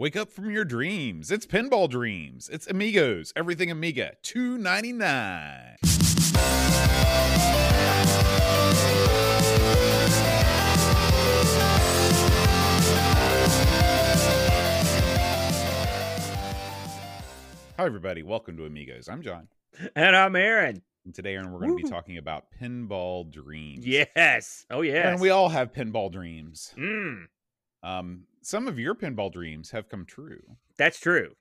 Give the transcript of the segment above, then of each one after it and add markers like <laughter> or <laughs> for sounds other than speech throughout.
Wake up from your dreams. It's Pinball Dreams. It's Amigos. Everything Amiga. Two ninety nine. Hi, everybody. Welcome to Amigos. I'm John. And I'm Aaron. And today, Aaron, we're going to be talking about pinball dreams. Yes. Oh, yes. And we all have pinball dreams. Mm, Um, some of your pinball dreams have come true, that's true.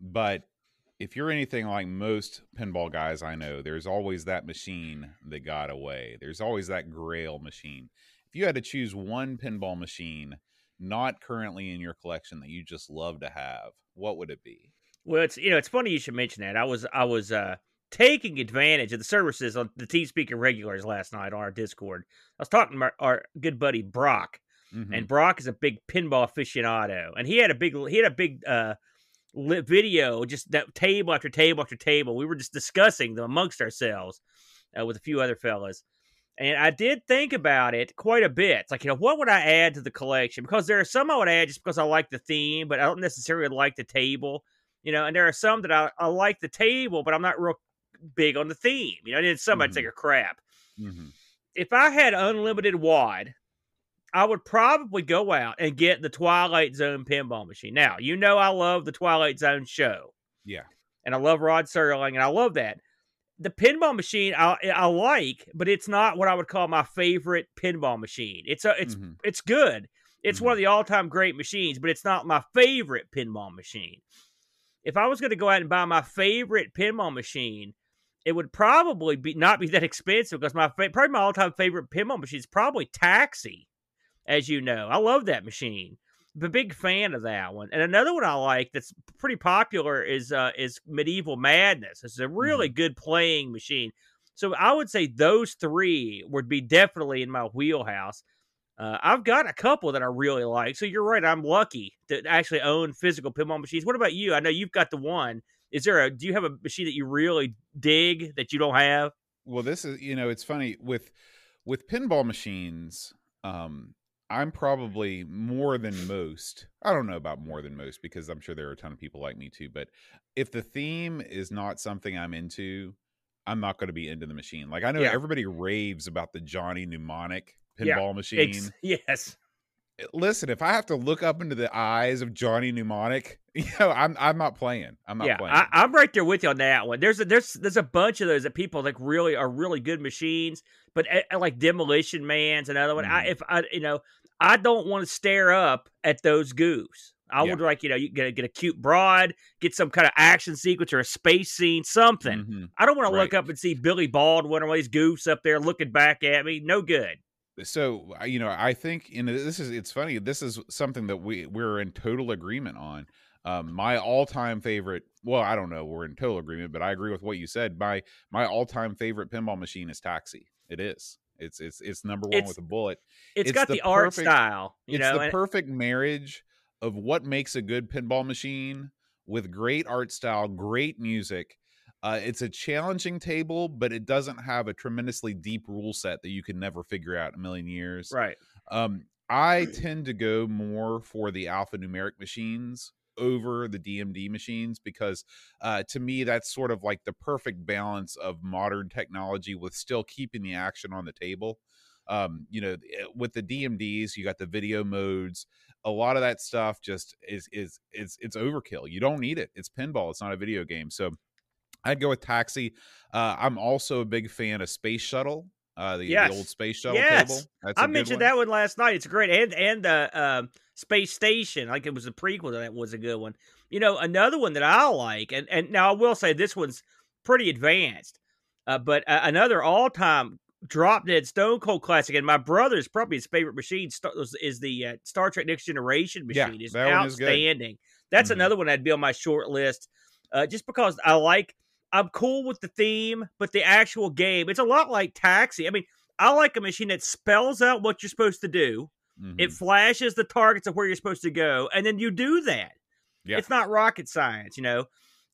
but if you're anything like most pinball guys I know, there's always that machine that got away. There's always that grail machine. If you had to choose one pinball machine not currently in your collection that you just love to have, what would it be? Well, it's you know it's funny you should mention that. I was I was uh taking advantage of the services on the Team Speaker regulars last night on our Discord. I was talking to my, our good buddy Brock, Mhm. and Brock is a big pinball aficionado, and he had a big he had a big uh video just that table after table after table. We were just discussing them amongst ourselves uh, with a few other fellas. And I did think about it quite a bit. It's like, you know, what would I add to the collection? Because there are some I would add just because I like the theme, but I don't necessarily like the table. You know, and there are some that I, I like the table, but I'm not real big on the theme. You know, and then some I'd Mhm. take a crap. Mhm. If I had unlimited wad, I would probably go out and get the Twilight Zone pinball machine. Now, you know I love the Twilight Zone show Yeah. and I love Rod Serling, and I love that. The pinball machine I, I like, but it's not what I would call my favorite pinball machine. It's a, it's Mhm. it's good. It's one of the all time great machines, but it's not my favorite pinball machine. If I was going to go out and buy my favorite pinball machine, it would probably be not be that <laughs> expensive because my probably my all time favorite pinball machine is probably Taxi, as you know. I love that machine. I'm a big fan of that one. And another one I like that's pretty popular is uh, is Medieval Madness. It's a really good playing machine. So I would say those three would be definitely in my wheelhouse. Uh, I've got a couple that I really like. So you're right. I'm lucky to actually own physical pinball machines. What about you? I know you've got the one. Is there a? Do you have a machine that you really dig that you don't have? well this is you know it's funny with with pinball machines um i'm probably more than most i don't know about more than most because i'm sure there are a ton of people like me too but if the theme is not something i'm into i'm not going to be into the machine like i know Yeah. everybody raves about the johnny mnemonic Yeah, pinball machine Ex- <laughs> yes. listen if i have to look up into the eyes of johnny mnemonic <laughs> you know i'm i'm not playing i'm not yeah, playing I, I'm right there with you on that one. There's a, there's there's a bunch of those that people like really are really good machines, but uh, like Demolition Man's another one. I, Mhm. if I you know I don't want to stare up at those goofs. I Yeah. would like you know you get a, get a cute broad, get some kind of action sequence or a space scene, something. Mhm. I don't want to look up and see Billy Baldwin or one of these goofs up there looking back at me. No good. so you know i think know this is it's funny this is something that we we're in total agreement on um my all-time favorite well i don't know we're in total agreement but i agree with what you said my my all-time favorite pinball machine is taxi it is it's it's it's number one It's- with a bullet it's It's got the the, art perfect- style, you it's know. the and- perfect marriage of what makes a good pinball machine with great art style great music uh, it's a challenging table but it doesn't have a tremendously deep rule set that you can never figure out in a million years right. um, I <clears throat> tend to go more for the alphanumeric machines over the DMD machines because uh, to me that's sort of like the perfect balance of modern technology with still keeping the action on the table. Um, you know, eh, with the DMDs, you got the video modes. A lot of that stuff just is is is it's overkill. You don't need it. It's pinball. It's not a video game. So I'd go with Taxi. Uh, I'm also a big fan of Space Shuttle. Uh, the, the old space shuttle Yes. table. That's I mentioned one. that one last night. It's great, and and the um, space station, like it was a prequel to that, was a good one. You know, another one that I like, and and now I will say this one's pretty advanced, uh, but uh, another all time drop dead Stone Cold classic, and my brother's probably his favorite machine is the uh, Star Trek Next Generation Yeah, machine. it's that one is good. outstanding. That's Mhm. another one I'd be on my short list, uh, just because I like. I'm cool with the theme, but the actual game, it's a lot like Taxi. I mean, I like a machine that spells out what you're supposed to do. It Mhm. flashes the targets of where you're supposed to go, and then you do that. Yeah. It's not rocket science, you know.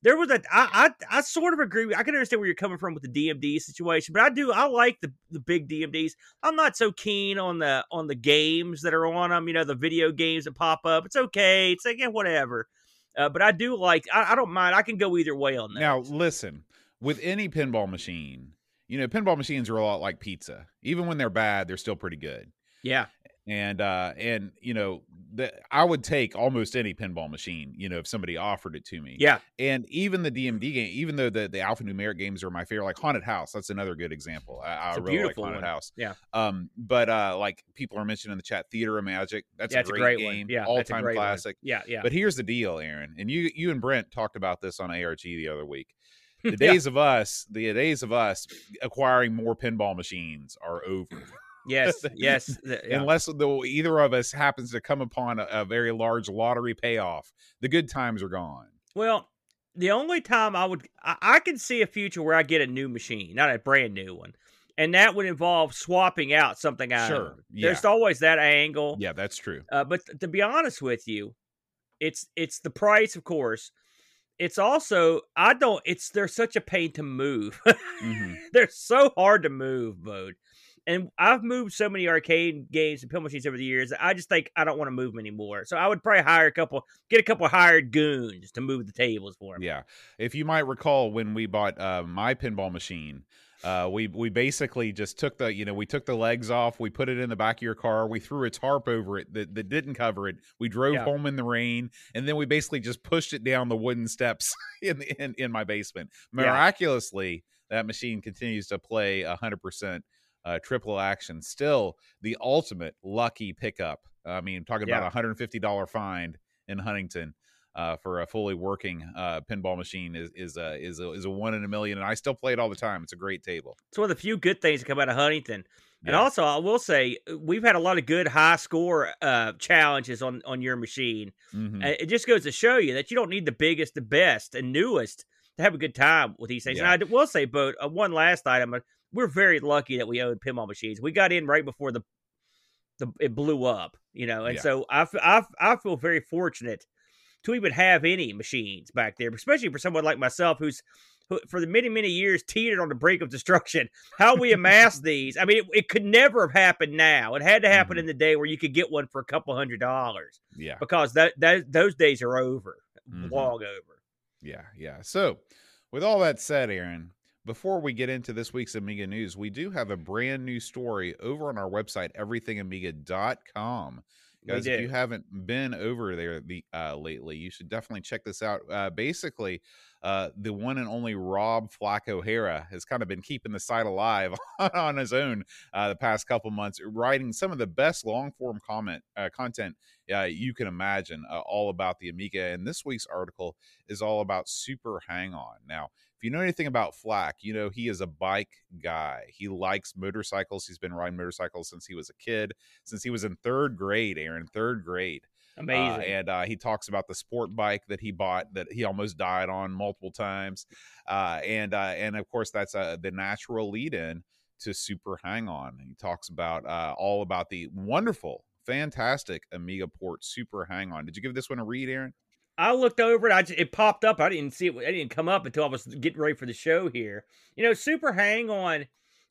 there was a I, I I sort of agree. I can understand where you're coming from with the DMD situation, but I do I like the the big DMDs. I'm not so keen on the on the games that are on them. You know, the video games that pop up. It's okay. It's like yeah, whatever. Uh, but I do like. I, I don't mind. I can go either way on that. Now, listen. With any pinball machine, you know, pinball machines are a lot like pizza. Even when they're bad, they're still pretty good. Yeah. And uh and you know, the, I would take almost any pinball machine, you know, if somebody offered it to me. Yeah. And even the DMD game, even though the, the alphanumeric games are my favorite, like Haunted House, that's another good example. I, I really like Haunted one. House. Yeah. Um, but uh like people are mentioning in the chat, Theater of Magic. That's yeah, a great, a great game. one. Yeah. All that's a time great one. classic. Yeah. Yeah. But here's the deal, Aaron, and you you and Brent talked about this on ARG the other week. <laughs> The Yeah. days of us, the days of us acquiring more pinball machines are over. Yes. <laughs> Yes. yeah. Unless the, either of us happens to come upon a, a very large lottery payoff, the good times are gone. Well, the only time I would, I, I can see a future where I get a new machine, not a brand new one, and that would involve swapping out something I Sure, own. There's always that angle. Yeah, that's true. Uh, but th- to be honest with you, it's it's the price, of course. It's also I don't. It's they're such a pain to move. Mhm. <laughs> they're so hard to move, Bode. And I've moved so many arcade games and pill machines over the years. that I just think I don't want to move them anymore. So I would probably hire a couple, get a couple hired goons to move the tables for me. Yeah. If you might recall when we bought uh, my pinball machine, uh, we we basically just took the you know we took the legs off, we put it in the back of your car, we threw a tarp over it that, that didn't cover it. We drove Yeah. home in the rain, and then we basically just pushed it down the wooden steps <laughs> in the, in, in my basement. Yeah. Miraculously, that machine continues to play hundred percent uh, triple action. Still the ultimate lucky pickup. I mean, talking about a hundred and fifty dollar find in Huntington uh, for a fully working uh, pinball machine is is a is a is a one in a million, and I still play it all the time. It's a great table. It's one of the few good things that come out of Huntington. And Yeah. also, I will say uh, we've had a lot of good high score uh, challenges on on your machine. Mhm. Uh, It just goes to show you that you don't need the biggest, the best, and newest to have a good time with these things. Yeah. And I will say, Bo, uh, one last item. We're very lucky that we own pinball machines. We got in right before the the it blew up, you know, and Yeah. so I feel very fortunate to even have any machines back there, especially for someone like myself who's who, for the many many years teetered on the brink of destruction. How we amassed <laughs> these? I mean, it, it could never have happened now. It had to happen Mhm. in the day where you could get one for a couple hundred dollars Yeah, because that, that those days are over, Mhm. long over. yeah, yeah. So, with all that said, Aaron, before we get into this week's Amiga news, we do have a brand new story over on our website, everythingamiga.com. Guys, if you haven't been over there the uh, lately, you should definitely check this out. Uh, basically, uh, the one and only Rob Flack O'Hara has kind of been keeping the site alive <laughs> on his own uh, the past couple months, writing some of the best long form comment uh, content uh, you can imagine, uh, all about the Amiga. And this week's article is all about Super Hang On. Now, if you know anything about Flack, you know he is a bike guy. He likes motorcycles. He's been riding motorcycles since he was a kid, since he was in third grade, Aaron, third grade. Uh, Amazing. and uh, he talks about the sport bike that he bought that he almost died on multiple times. Uh, and uh, and of course, that's uh, the natural lead in to Super Hang On. He talks about uh, all about the wonderful, fantastic Amiga port Super Hang On. Did you give this one a read, Aaron? I looked over it. I just, it popped up. I didn't see it. I didn't come up until I was getting ready for the show here. You know, Super Hang on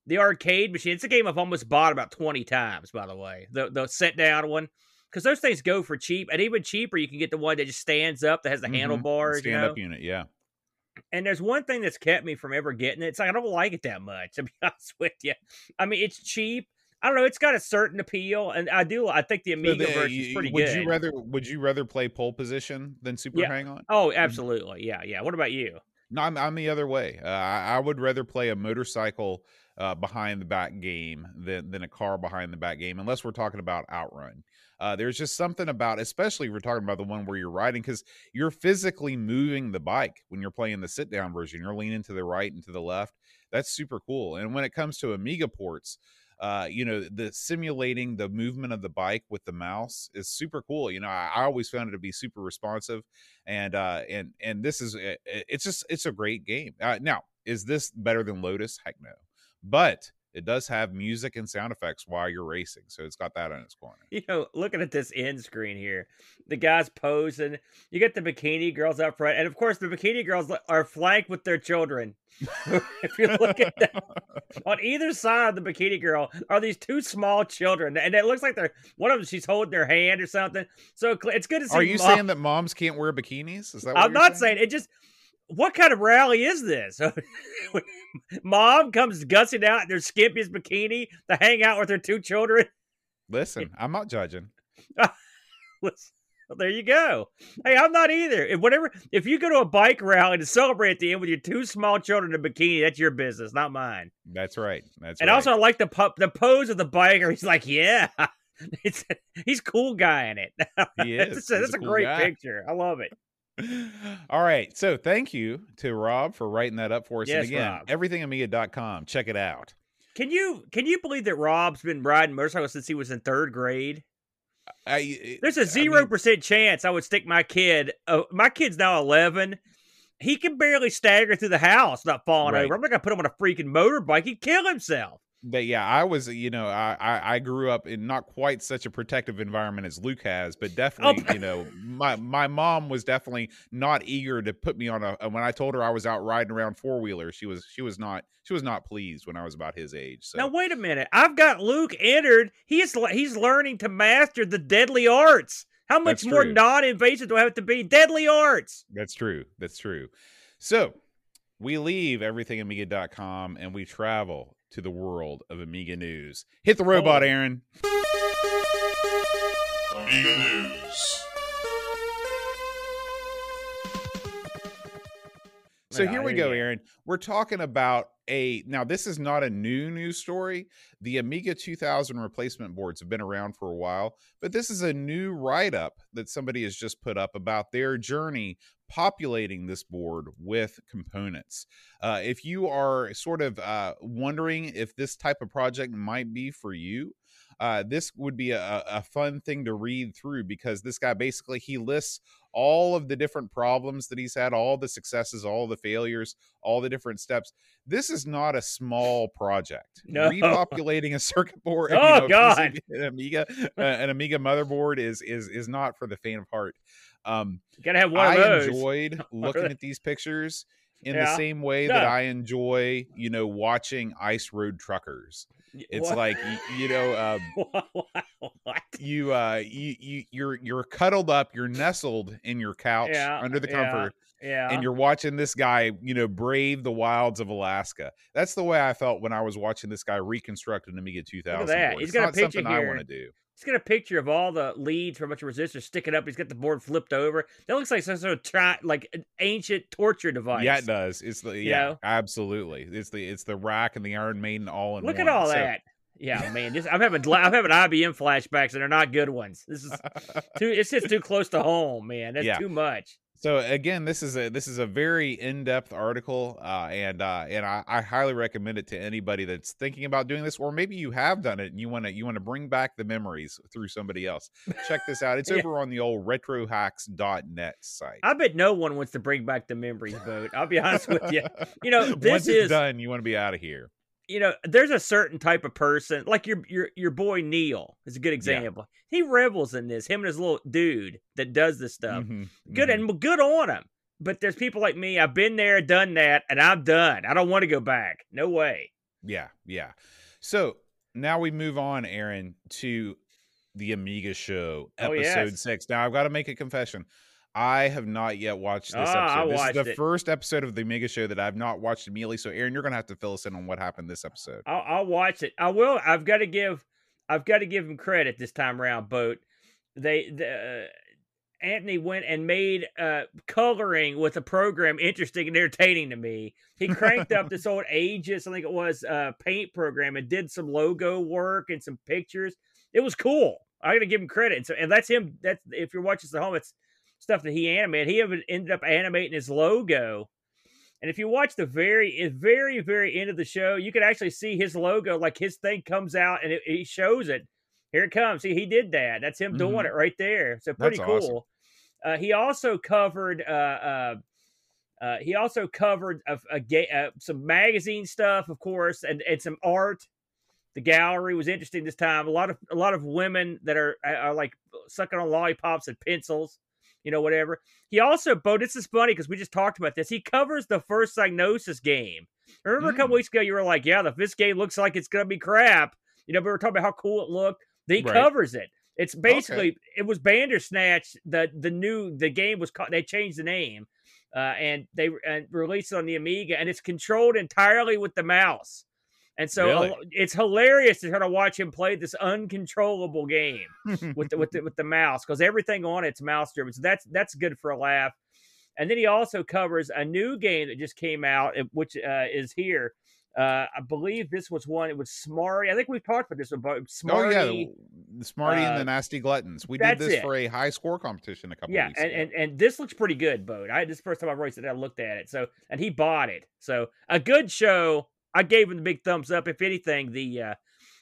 the arcade machine. It's a game I've almost bought about twenty times. By the way, the the set down one because those things go for cheap, and even cheaper you can get the one that just stands up that has the Mhm. handlebars. stand you know? up unit. Yeah. And there's one thing that's kept me from ever getting it. It's like I don't like it that much. <laughs> To be honest with you, I mean it's cheap. I don't know. It's got a certain appeal, and I do. I think the So Amiga the- version is pretty would good. you rather would you rather play pole position than Super Yeah. Hang On? oh, absolutely. Yeah, yeah. What about you? No, I'm, I'm the other way. Uh, I, I would rather play a motorcycle uh, behind the back game than than a car behind the back game, unless we're talking about Outrun. Uh, there's just something about, especially if we're talking about the one where you're riding, because you're physically moving the bike when you're playing the sit down version. You're leaning to the right and to the left. That's super cool. And when it comes to Amiga ports, uh, you know, the simulating the movement of the bike with the mouse is super cool. You know, I, I always found it to be super responsive, and uh, and and this is it- it's just it's a great game. Uh, now, is this better than Lotus? Heck no. But it does have music and sound effects while you're racing, so it's got that in its corner. You know, looking at this end screen here, the guys posing. You get the bikini girls up front, and of course, the bikini girls are flanked with their children. <laughs> if you look at that, <laughs> on either side of the bikini girl are these two small children, and it looks like they're one of them. She's holding their hand or something. So it's good to see. Are you mom. saying that moms can't wear bikinis? Is that? What I'm not saying? saying it. Just what kind of rally is this? <laughs> Mom comes gussing out in their skimpiest bikini to hang out with her two children. Listen, I'm not judging. <laughs> well, there you go. Hey, I'm not either. If whatever, if you go to a bike rally to celebrate at the end with your two small children in a bikini, that's your business, not mine. That's right. That's and right. also, I like the pu- the pose of the biker. He's like, yeah, <laughs> it's he's cool guy in it. He is. that's a, that's a a cool great guy. picture. I love it. <laughs> All right. So thank you to Rob for writing that up for us. Yes, and again, Rob. everythingamiga.com. Check it out. Can you can you believe that Rob's been riding motorcycles since he was in third grade? I, There's a zero mean, percent chance I would stick my kid. Uh, my kid's now eleven. He can barely stagger through the house, not falling Right. over. I'm not gonna put him on a freaking motorbike. He'd kill himself. But yeah, I was, you know, I, I I grew up in not quite such a protective environment as Luke has, but oh, definitely, Oh. you know, <laughs> my my mom was definitely not eager to put me on a. When I told her I was out riding around four wheelers, she was she was not she was not pleased when I was about his age. So Now wait a minute. I've got Luke entered. He's he's learning to master the deadly arts. How much That's more true. non-invasive do I have to be? Deadly arts. That's true. That's true. So we leave everythingamiga.com and we travel to the world of Amiga news. Hit the robot, Oh. Aaron. Amiga News. So Yeah, here we go, you go. Aaron. We're talking about a now. This is not a new news story. The Amiga 2000 replacement boards have been around for a while, but this is a new write up that somebody has just put up about their journey populating this board with components. Uh, if you are sort of uh, wondering if this type of project might be for you, uh, this would be a, a fun thing to read through because this guy basically he lists all of the different problems that he's had, all the successes, all the failures, all the different steps. This is not a small project. <laughs> No. Repopulating a circuit board, you Oh, know, piece of God. <laughs> an Amiga, uh, an Amiga motherboard is is is not for the faint of heart. Um, You gotta have one I of those. enjoyed <laughs> looking at these pictures in Yeah. the same way that I enjoy, you know, watching ice road truckers. It's What? like y- you know, um, <laughs> you uh you, you you're you're cuddled up you're nestled in your couch Yeah, under the yeah, comfort Yeah. and you're watching this guy you know brave the wilds of alaska that's the way i felt when i was watching this guy reconstruct an amiga 2000 that. He's It's got a not picture something i here. want to do He's got a picture of all the leads for a bunch of resistors sticking up. He's got the board flipped over. That looks like some sort of tri- like an ancient torture device. yeah it does it's the You yeah know? absolutely it's the it's the rack and the iron maiden all in Look one at all So- that. Yeah, <laughs> man. This I'm having I'm having IBM flashbacks and they're not good ones. This is <laughs> too. It's just too close to home, man. That's Yeah. too much. So again, this is a this is a very in depth article, uh, and uh, and I, I highly recommend it to anybody that's thinking about doing this, or maybe you have done it and you want to you want to bring back the memories through somebody else. Check this out; it's <laughs> Yeah. over on the old retrohacks.net site. I bet no one wants to bring back the memories boat. I'll be honest with you. <laughs> You know, Once this it's is done, you want to be out of here. You know, there's a certain type of person, like your your your boy Neil is a good example. He revels in this. Him and his little dude that does this stuff. Mhm, Good mhm. and good on him. But there's people like me. I've been there, done that, and I'm done. I don't want to go back. No way. Yeah, yeah. So now we move on, Aaron, to the Amiga Show, Oh, episode yes. six. Now I've got to make a confession. I have not yet watched this Ah, episode. This is the it. first episode of the Amiga Show that I've not watched immediately. So, Aaron, you're going to have to fill us in on what happened this episode. I'll, I'll watch it. I will. I've got to give. I've got to give him credit this time around. Boat. They. The, uh, Anthony went and made uh, coloring with a program interesting and entertaining to me. He cranked up this <laughs> old Aegis, I think it was, uh, paint program and did some logo work and some pictures. It was cool. I got to give him credit. And, so, and that's him. That's if you're watching this at home, it's stuff that he animated. He even ended up animating his logo. And if you watch the very, very, very end of the show, you can actually see his logo. Like his thing comes out and he shows it. Here it comes. See, he did that. That's him doing Mhm. it right there. So pretty That's cool. awesome. Uh, he also covered. Uh, uh, uh, he also covered a, a ga- uh, some magazine stuff, of course, and, and some art. The gallery was interesting this time. A lot of a lot of women that are are like sucking on lollipops and pencils, you know, whatever. He also, Bo, this is funny because we just talked about this. He covers the first Psygnosis game. Remember a couple Mm. weeks ago, you were like, "Yeah, the this game looks like it's gonna be crap." You know, we were talking about how cool it looked. He Right. covers it. It's basically it was Bandersnatch. The the new the game was called. They changed the name, uh, and they and released it on the Amiga, and it's controlled entirely with the mouse. And so Really? it's hilarious to try to watch him play this uncontrollable game <laughs> with the, with the, with the mouse because everything on it's mouse driven. So that's that's good for a laugh. And then he also covers a new game that just came out, which uh, is here. Uh, I believe this was one. It was Smarty. I think we've talked about this about Oh Smarty. yeah, the, the Smarty and uh, the Nasty Gluttons. We did this it. for a high score competition a couple yeah, weeks and, ago. and and this looks pretty good, Bode. I this is the first time I've raced it. I looked at it. So and he bought it. So a good show. I gave him the big thumbs up. If anything, the uh,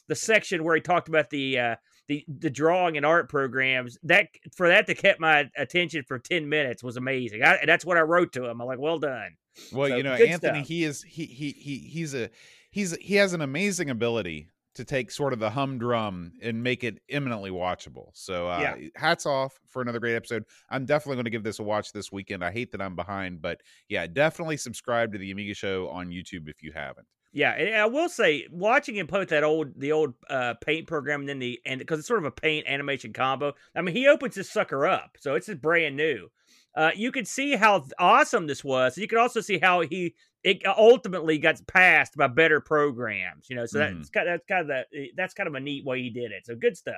the section where he talked about the uh, the the drawing and art programs that for that to kept my attention for ten minutes was amazing. I, and that's what I wrote to him. I'm like, well done. well, so you know, Anthony, stuff. he is he he he he's a he's he has an amazing ability to take sort of the humdrum and make it eminently watchable. So uh Yeah. hats off for another great episode. I'm definitely going to give this a watch this weekend. I hate that I'm behind, but yeah, definitely subscribe to the Amiga show on YouTube if you haven't. Yeah, and I will say, watching him play with that old, the old uh, paint program, and then the and because it's sort of a paint animation combo. I mean, he opens this sucker up, so it's just brand new. Uh, you can see how awesome this was. You can also see how he it ultimately got passed by better programs. You know, so Mhm. that's kind that's kind of the that's kind of a neat way he did it. So good stuff.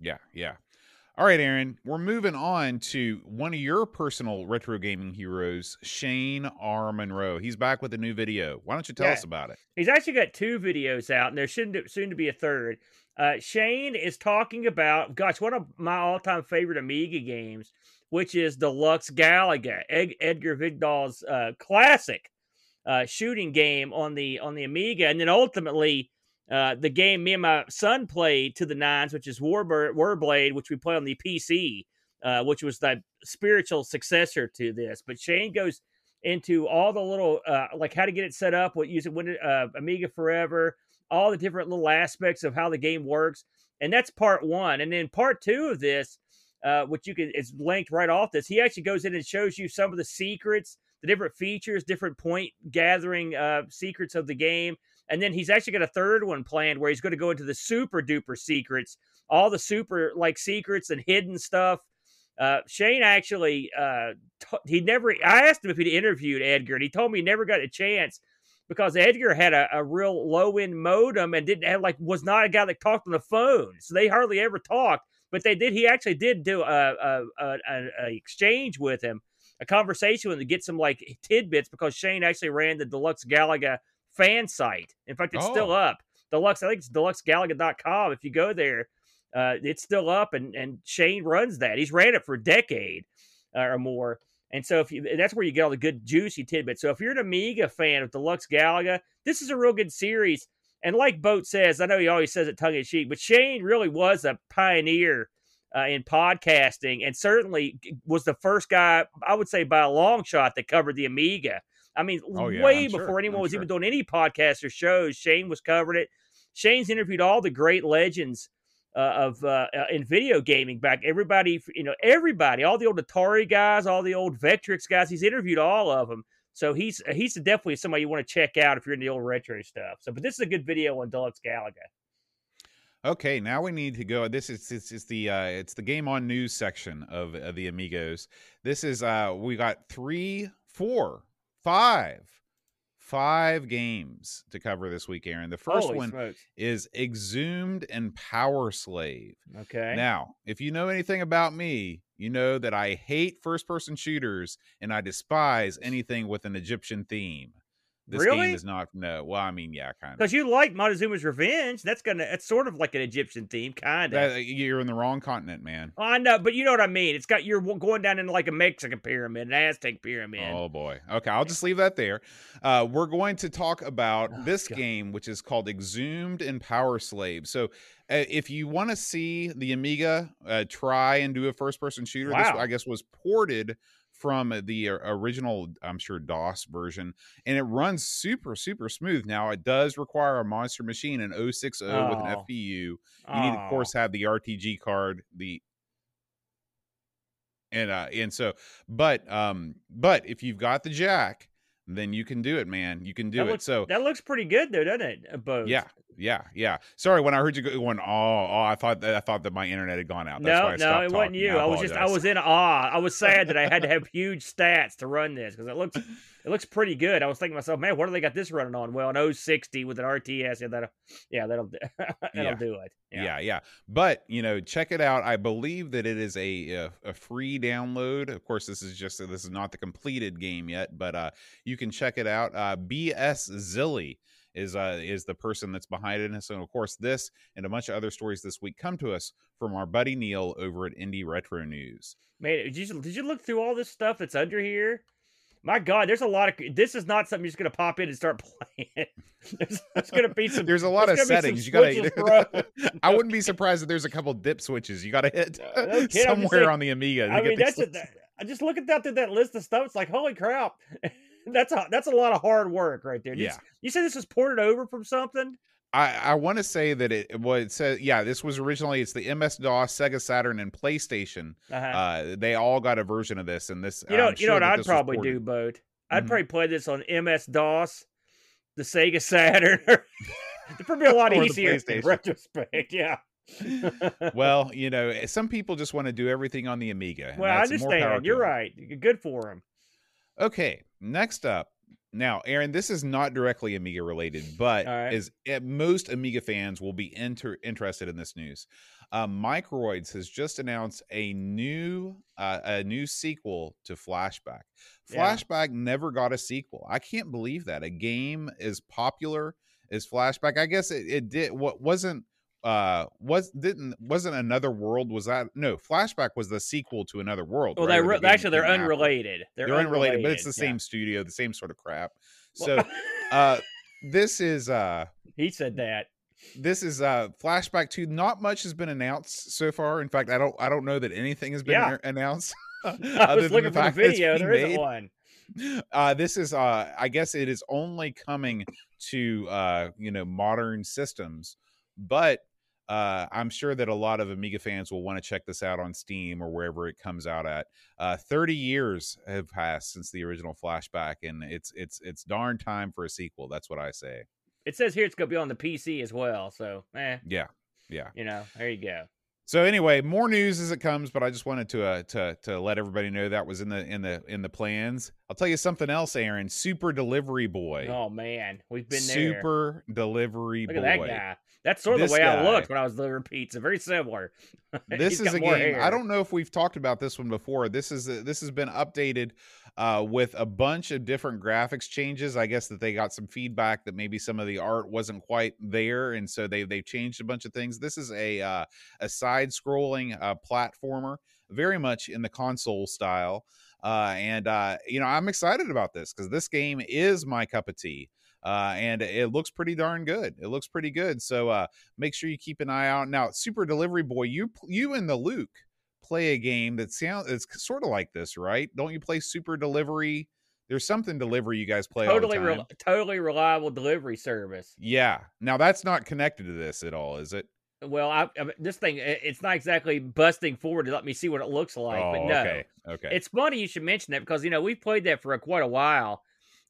Yeah, yeah. All right, Aaron, we're moving on to one of your personal retro gaming heroes, Shane R. Monroe. He's back with a new video. Why don't you tell Yeah. us about it? He's actually got two videos out, and there soon to, soon to be a third. Uh, Shane is talking about, gosh, one of my all-time favorite Amiga games, which is Deluxe Galaga, Ed- Edgar Vigdal's uh, classic uh, shooting game on the on the Amiga, and then ultimately uh, the game me and my son played to the nines, which is Warblade, which we play on the PC, uh, which was the spiritual successor to this. But Shane goes into all the little uh, like how to get it set up, what using it uh, Amiga Forever, all the different little aspects of how the game works, and that's part one. And then part two of this, uh, which you can is linked right off this. He actually goes in and shows you some of the secrets, the different features, different point gathering secrets of the game. And then he's actually got a third one planned where he's going to go into the super duper secrets, all the super like secrets and hidden stuff. Uh, Shane actually, uh, t- he never. I asked him if he'd interviewed Edgar, and he told me he never got a chance because Edgar had a, a real low end modem and didn't have like was not a guy that talked on the phone, so they hardly ever talked. But they did. He actually did do a a, a, a, exchange with him, a conversation with him to get some like tidbits because Shane actually ran the Deluxe Galaga fan site. In fact, it's still Oh. up. Deluxe, I think it's deluxegalaga.com. If you go there, uh, it's still up, and and Shane runs that. He's ran it for a decade uh, or more. And so if you, that's where you get all the good juicy tidbits. So if you're an Amiga fan of Deluxe Galaga, this is a real good series. And like Boat says, I know he always says it tongue in cheek, but Shane really was a pioneer uh, in podcasting, and certainly was the first guy I would say by a long shot that covered the Amiga. I mean, Oh, yeah, way I'm sure. before anyone I'm was sure. even doing any podcasts or shows, Shane was covering it. Shane's interviewed all the great legends uh, of uh, uh, in video gaming back. Everybody, you know, everybody, all the old Atari guys, all the old Vectrex guys. He's interviewed all of them. So he's he's definitely somebody you want to check out if you're in the old retro stuff. So, but this is a good video on Deluxe Galaga. Okay, now we need to go. This is it's, it's the uh, it's the game on news section of, of the Amigos. This is uh we got three, four, five, five games to cover this week, Aaron. The first Holy one smokes. is Exhumed and Power Slave. Okay. Now, if you know anything about me, you know that I hate first person shooters and I despise anything with an Egyptian theme. This Really? game is not no. Well, I mean, yeah, kind of. Because you like Montezuma's Revenge, that's gonna it's sort of like an Egyptian theme, kind of. You're in the wrong continent, man. I know, but you know what I mean. It's got you're going down into like a Mexican pyramid, an Aztec pyramid. Oh boy. Okay, I'll just leave that there. Uh, we're going to talk about Oh, this God. game, which is called Exhumed and Power Slave. So, uh, if you want to see the Amiga uh, try and do a first-person shooter, this I guess was ported from the uh, original, I'm sure DOS version, and it runs super super smooth. Now it does require a monster machine, an 060 with an Oh. FPU. You need, of course, have the RTG card, the and uh and so, but um, but if you've got the jack, then you can do it, man. You can do That it. looks- so that looks pretty good though, doesn't it? Uh, Both. yeah, yeah, yeah. Sorry, when I heard you go- going, oh, oh, I thought that I thought that my internet had gone out. That's why No, I no, it wasn't talking. you. I, was just, I was in awe. I was sad that I had to have huge stats to run this because it looks, <laughs> it looks pretty good. I was thinking to myself, man, what do they got this running on? Well, an 060 with an RTS, yeah, that'll, yeah, that'll, do- <laughs> that'll Yeah. do it. Yeah. yeah, But you know, check it out. I believe that it is a a, a free download. Of course, this is just this is not the completed game yet, but uh, you can check it out. Uh, BSzili is uh is the person that's behind it, and of course this and a bunch of other stories this week come to us from our buddy Neil over at Indie Retro News. Man, did you, did you look through all this stuff that's under here? My God, there's a lot of. This is not something you're just gonna pop in and start playing. <laughs> there's, there's gonna be some. There's a lot of settings. You gotta. <laughs> bro. <laughs> I wouldn't be surprised if there's a couple dip switches you got to hit No, no kid, I'm just somewhere saying- on the Amiga. I mean, that's a, that, I just look at that through that list of stuff. It's like, holy crap, that's a that's a lot of hard work right there. You, Yeah. you said this was ported over from something? I, I want to say that it well it says yeah this was originally it's the MS DOS Sega Saturn and PlayStation Uh-huh. uh they all got a version of this and this you know, I'm you know what I'd probably do, Boat. I'd Mhm. probably play this on MS DOS, the Sega Saturn. <laughs> It'd probably be a lot <laughs> easier in retrospect. Yeah. <laughs> well you know eh, some people just want to do everything on the Amiga well, I that's more power understand. You're right. Good for them Okay, next up. Now, Aaron, this is not directly Amiga related, but right. is eh, most Amiga fans will be inter- interested in this news. Um, Microids has just announced a new uh, a new sequel to Flashback. Yeah. Flashback never got a sequel. I can't believe that a game as popular as Flashback. I guess it, it did. What wasn't uh was didn't wasn't another world was that no flashback was the sequel to another world Well, right? they Or the re- game that actually they're unrelated. They're, they're unrelated, but it's the yeah. same studio, the same sort of crap. So, <laughs> uh, this is uh, he said that. this is uh, flashback two. Not much has been announced so far. In fact, I don't I don't know that anything has been Yeah. announced. <laughs> <laughs> I other was than looking for the fact that it's video there isn't made. one. Uh, this is uh, I guess it is only coming to uh, you know modern systems, but uh, I'm sure that a lot of Amiga fans will want to check this out on Steam or wherever it comes out at. Uh, 30 years have passed since the original Flashback, and it's it's it's darn time for a sequel. That's what I say. It says here it's going to be on the PC as well. So, eh, Yeah, yeah. you know, there you go. So anyway, more news as it comes, but I just wanted to uh, to to let everybody know that was in the in the in the plans. I'll tell you something else, Aaron. Super Delivery Boy. Oh man, we've been there. Super Delivery Look Boy. at that guy. That's sort of This the way I looked when I was delivering pizza. Very similar. <laughs> this is a game. I don't know if we've talked about this one before. This is a, this has been updated uh, with a bunch of different graphics changes. I guess that they got some feedback that maybe some of the art wasn't quite there, and so they they changed a bunch of things. This is a uh, a side scrolling uh, platformer, very much in the console style. Uh, and uh, you know, I'm excited about this because this game is my cup of tea. Uh, and it looks pretty darn good. It looks pretty good. So uh, make sure you keep an eye out. Now, Super Delivery Boy, you you and the Luke play a game that sounds it's sort of like this, right? Don't you play Super Delivery? There's something delivery you guys play totally, all the time. rel totally reliable delivery service. yeah. Now that's not connected to this at all, is it? Well, I, I, this thing it's not exactly busting forward to let me see what it looks like, oh, but no. okay. Okay. It's funny you should mention that because you know we've played that for a, quite a while,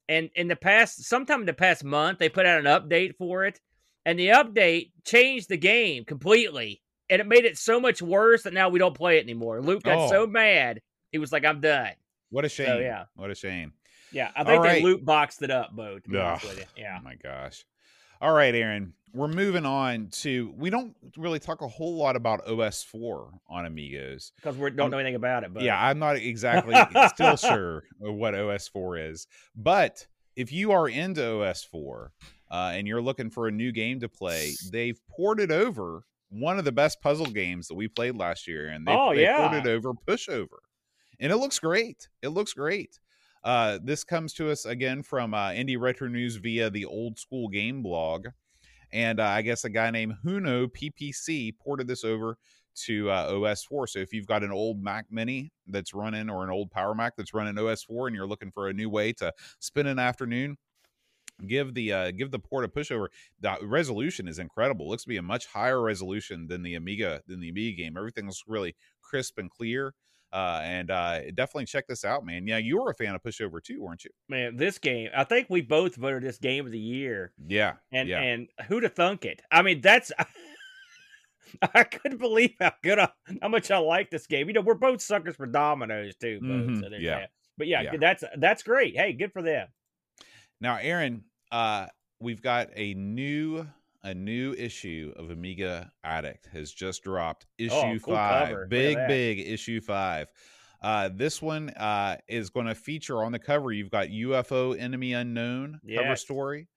and in the past, sometime in the past month, they put out an update for it, and the update changed the game completely, and it made it so much worse that now we don't play it anymore. Luke got Oh. so mad, he was like, "I'm done." what a shame. yeah. What a shame. Yeah, I think right. they loot boxed it up, Bo. To be honest with you. Yeah. Oh my gosh. All right, Aaron. We're moving on to we don't really talk a whole lot about OS4 on Amigos. because we don't Um, know anything about it. But Yeah, I'm not exactly <laughs> still sure what OS4 is. But if you are into OS4 uh, and you're looking for a new game to play, they've ported over one of the best puzzle games that we played last year, and they, Oh, they yeah. ported over Pushover, and it looks great. It looks great. Uh, this comes to us again from uh, Indie Retro News via the Old School Game blog, and uh, I guess a guy named Huno PPC ported this over to uh, OS 4. So if you've got an old Mac Mini that's running or an old Power Mac that's running OS 4 and you're looking for a new way to spend an afternoon, give the uh, give the port a pushover. The resolution is incredible. It looks to be a much higher resolution than the Amiga than the Amiga game. Everything looks really crisp and clear. Uh, and uh, definitely check this out, man. Yeah, you were a fan of Pushover too, weren't you? Man, this game, I think we both voted this game of the year. Yeah, And yeah. and who'd have thunk it? I mean, that's <laughs> I couldn't believe how good I, how much I like this game. You know, we're both suckers for dominoes too. Mhm, so yeah. that. But yeah, Yeah. that's that's great. Hey, good for them. Now, Aaron, uh, we've got a new a new issue of Amiga Addict has just dropped. Issue Oh, cool five, cover. Big big issue five. Uh, this one uh, is going to feature on the cover. You've got UFO Enemy Unknown cover story.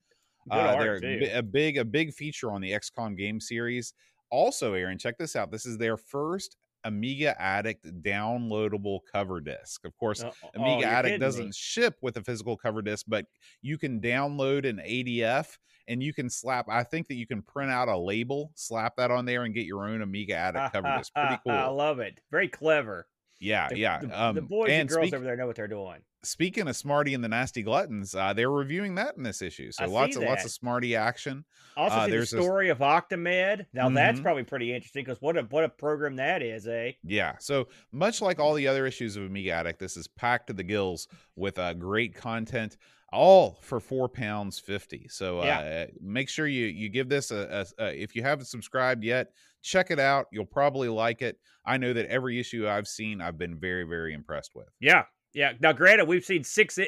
Uh, they're too. a big a big feature on the XCOM game series. Also, Aaron, check this out. This is their first Amiga Addict downloadable cover disc. Of course, oh, Amiga you're Addict doesn't me. ship with a physical cover disc, but you can download an ADF and you can slap. I think that you can print out a label, slap that on there, and get your own Amiga Addict cover disc. Pretty <laughs> cool. I love it. Very clever. Yeah, The, yeah. The, um, the boys and and girls speak- over there know what they're doing. speaking of Smarty and the Nasty Gluttons, uh, they're reviewing that in this issue. So I lots of lots of Smarty action. Also, Uh, see the there's this- story of Octamed. Now that's Mhm. probably pretty interesting because what a what a program that is, eh? Yeah. So much like all the other issues of Amiga Addict, this is packed to the gills with uh, great content, all for four pounds fifty. So uh, Yeah. make sure you you give this a, a, a if you haven't subscribed yet, check it out. You'll probably like it. I know that every issue I've seen, I've been very very impressed with. Yeah, yeah. Now, granted, we've seen six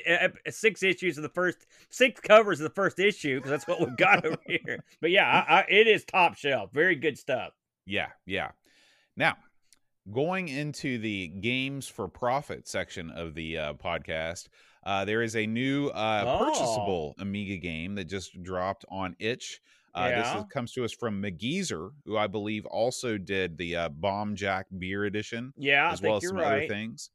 six issues of the first six covers of the first issue because that's what we've got <laughs> over here. But yeah, I, I, it is top shelf. Very good stuff. Yeah, yeah. Now, going into the games for profit section of the uh, podcast, uh, there is a new uh, Oh. purchasable Amiga game that just dropped on Itch. Uh, This is, comes to us from McGeezer, who I believe also did the uh, Bomb Jack Beer Edition, Yeah, as well as some right. other things.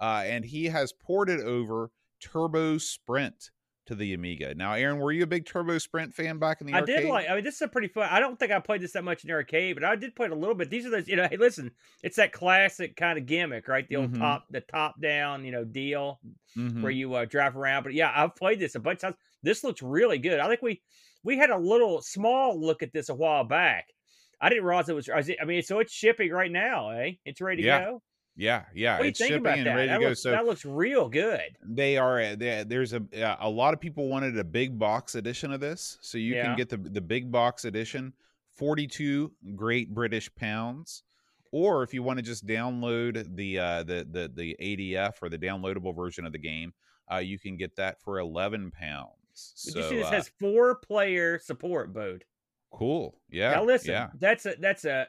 Uh, and he has ported over Turbo Sprint to the Amiga. Now, Aaron, were you a big Turbo Sprint fan back in the I arcade? did like. I mean, this is a pretty fun. I don't think I played this that much in the arcade, but I did play it a little bit. These are those. You know, hey, listen, it's that classic kind of gimmick, right? The old Mhm. top, the top down, you know, deal Mhm. where you uh, drive around. But yeah, I've played this a bunch of times. This looks really good. I think we we had a little small look at this a while back. I didn't realize it was. I mean, so it's shipping right now, eh? It's ready to Yeah. go. Yeah, yeah. What do you it's think shipping about and that? ready to that, go. looks, So that looks real good. they are they, there's a a lot of people wanted a big box edition of this so you Yeah. can get the the big box edition 42 great british pounds or if you want to just download the uh the the the adf or the downloadable version of the game uh you can get that for 11 pounds so this uh, has four player support mode. cool yeah now listen, yeah that's a that's a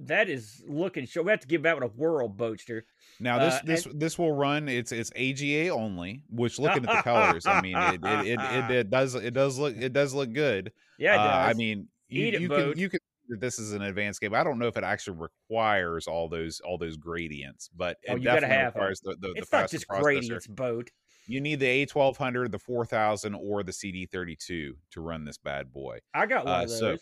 that is looking. Show we have to give that one a whirl, Boaster. Now this Uh, this this will run. It's it's AGA only. Which looking at the colors, I mean, it it, it it <laughs> it does it does look it does look good. Yeah, it Uh, I mean, you, Eat it, you can you can that this is an advanced game. I don't know if it actually requires all those all those gradients, but it Oh, you gotta definitely requires the the, the it's not just processor. gradients, boat. You need the A twelve hundred, the four thousand, or the CD thirty two to run this bad boy. I got one Uh, of those. so-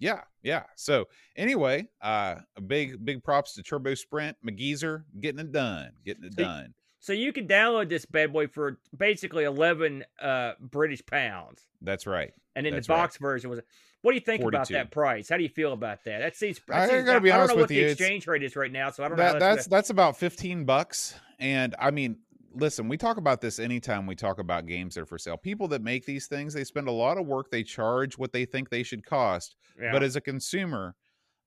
Yeah, yeah. So anyway, uh, a big big props to Turbo Sprint McGeezer getting it done, getting it See, done. So you can download this bad boy for basically eleven uh, British pounds, That's right. and then That's the right. box version was. What do you think about that price? How do you feel about that? That seems. That I gotta be I don't honest know what the you, exchange rate is right now, so I don't know. That, that's, that's that's about 15 bucks and i mean listen we talk about this anytime we talk about games that are for sale. People that make these things they spend a lot of work they charge what they think they should cost gonna, but as a consumer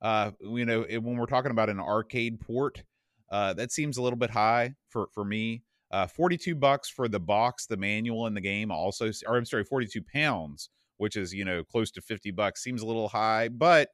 uh you know it, when we're talking about an arcade port uh that seems a little bit high for for me. Uh 42 bucks for the box the manual and the game also or i'm sorry 42 pounds which is you know close to 50 bucks seems a little high but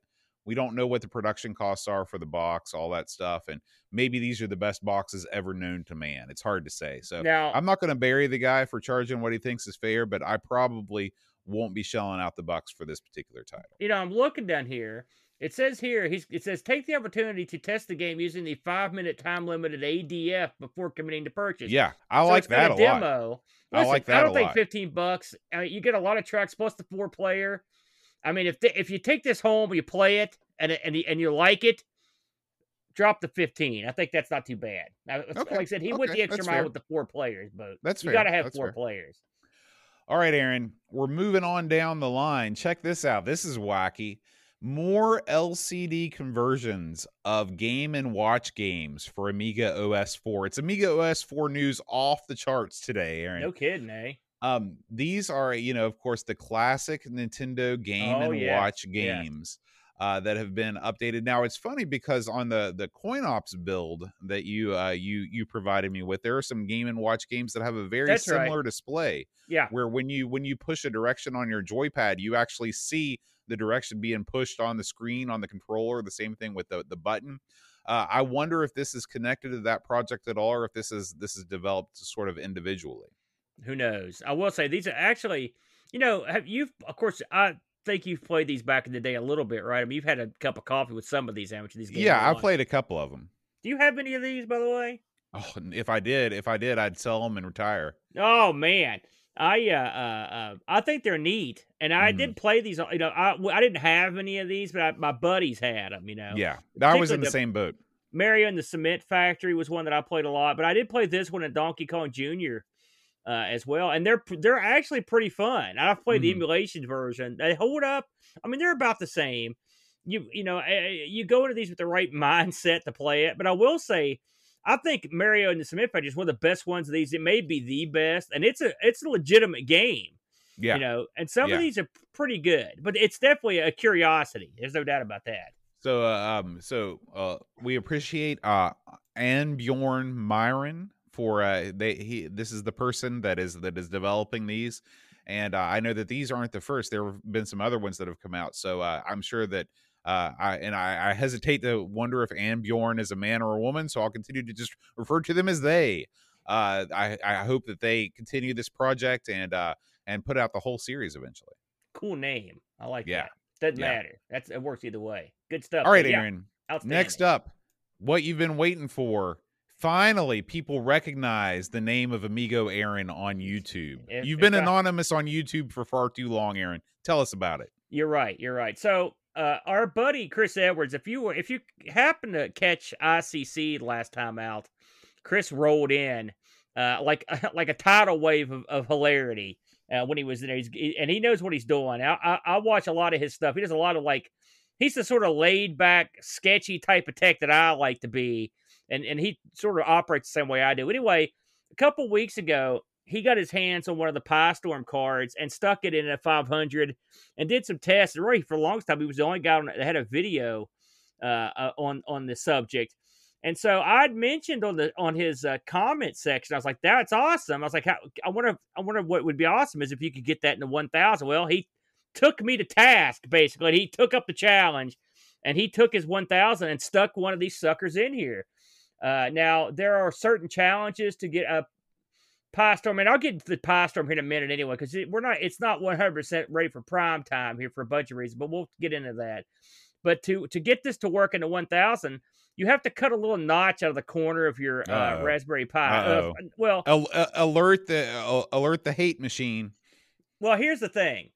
we don't know what the production costs are for the box all that stuff and maybe these are the best boxes ever known to man it's hard to say so now i'm not going to bury the guy for charging what he thinks is fair but i probably won't be shelling out the bucks for this particular title you know, I'm looking down here. It says here, he's, it says take the opportunity to test the game using the five minute time limited ADF before committing to purchase. yeah i So like that a, a lot demo. I Listen, like I that don't a think lot. 15 bucks. I mean, you get a lot of tracks plus the four player. I mean, if the, if you take this home, you play it, and and you, and you like it, drop the 15. I think that's not too bad. Now, Okay, like I said, he went the extra that's mile fair. with the four players, but That's you got to have that's four fair. players. All right, Aaron, we're moving on down the line. Check this out. This is wacky. More LCD conversions of game and watch games for Amiga OS 4. It's Amiga OS 4 news off the charts today, Aaron. No kidding, eh? Um, these are, you know, of course, the classic Nintendo game Oh, and watch games uh, that have been updated. Now, it's funny because on the the coin ops build that you uh, you you provided me with, there are some game and watch games that have a very That's right. similar display Yeah. where when you when you push a direction on your joypad you actually see the direction being pushed on the screen on the controller the same thing with the the button uh, i wonder if this is connected to that project at all or if this is this is developed sort of individually Who knows? I will say these are actually, you know, have you? Of course, I think you've played these back in the day a little bit, right? I mean, you've had a cup of coffee with some of these amateur these games. yeah i on. played a couple of them Do you have any of these, by the way? oh, if i did if i did i'd sell them and retire Oh man, I uh, uh, uh I think they're neat, and I Mhm. did play these. You know, I I didn't have any of these, but I, my buddies had them. You know, yeah i was in the the- same boat Mario and the Cement Factory was one that I played a lot, but I did play this one at Donkey Kong Jr. Uh, as well, and they're they're actually pretty fun. I've played the Mhm. emulation version; they hold up. I mean, they're about the same. You you know, eh, you go into these with the right <laughs> mindset to play it. But I will say, I think Mario and the Cement Factory is one of the best ones of these. It may be the best, and it's a it's a legitimate game. yeah You know, and some Yeah. of these are pretty good, but it's definitely a curiosity. There's no doubt about that. So, uh, um, so uh, we appreciate uh, Anne Bjorn Myron for uh, they. He this is the person that is that is developing these, and uh, I know that these aren't the first. There have been some other ones that have come out. So uh, I'm sure that. Uh, I and I, I hesitate to wonder if Anne Bjorn is a man or a woman, so I'll continue to just refer to them as they. Uh, I I hope that they continue this project and uh and put out the whole series eventually. Cool name. I like Yeah. that. Doesn't Yeah. matter. That's it works either way. Good stuff. All right, yeah, Aaron. Next up, what you've been waiting for. Finally, people recognize the name of Amigo Aaron on YouTube. If- You've been anonymous on YouTube for far too long, Aaron. Tell us about it. You're right. You're right. So, uh, our buddy Chris Edwards, if you were, if you happen to catch ICC the last time out, Chris rolled in uh, like <laughs> like a tidal wave of, of hilarity uh, when he was there. He's, he- and he knows what he's doing. I, I, I watch a lot of his stuff. He does a lot of like he's the sort of laid back, sketchy type of tech that I like to be, and and he sort of operates the same way I do. Anyway, a couple weeks ago, he got his hands on one of the Pi Storm cards and stuck it in a 500 and did some tests. And really, for the longest time, he was the only guy on- that had a video uh, uh, on on the subject. And so I'd mentioned on the on his uh, comment section, I was like, "That's awesome." I was like, "I wonder, I wonder what would be awesome is if you could get that in the 1,000." Well, he took me to task basically. He took up the challenge, and he took his 1,000 and stuck one of these suckers in here. Uh, now there are certain challenges to get a Pi Storm, and I'll get to the Pi Storm here in a minute anyway, because we're not. It's not 100 percent ready for prime time here for a bunch of reasons, but we'll get into that. But to to get this to work in the 1000, you have to cut a little notch out of the corner of your uh, Raspberry Pi. Uh, well, Al- uh, alert the alert the hate machine. well, here's the thing.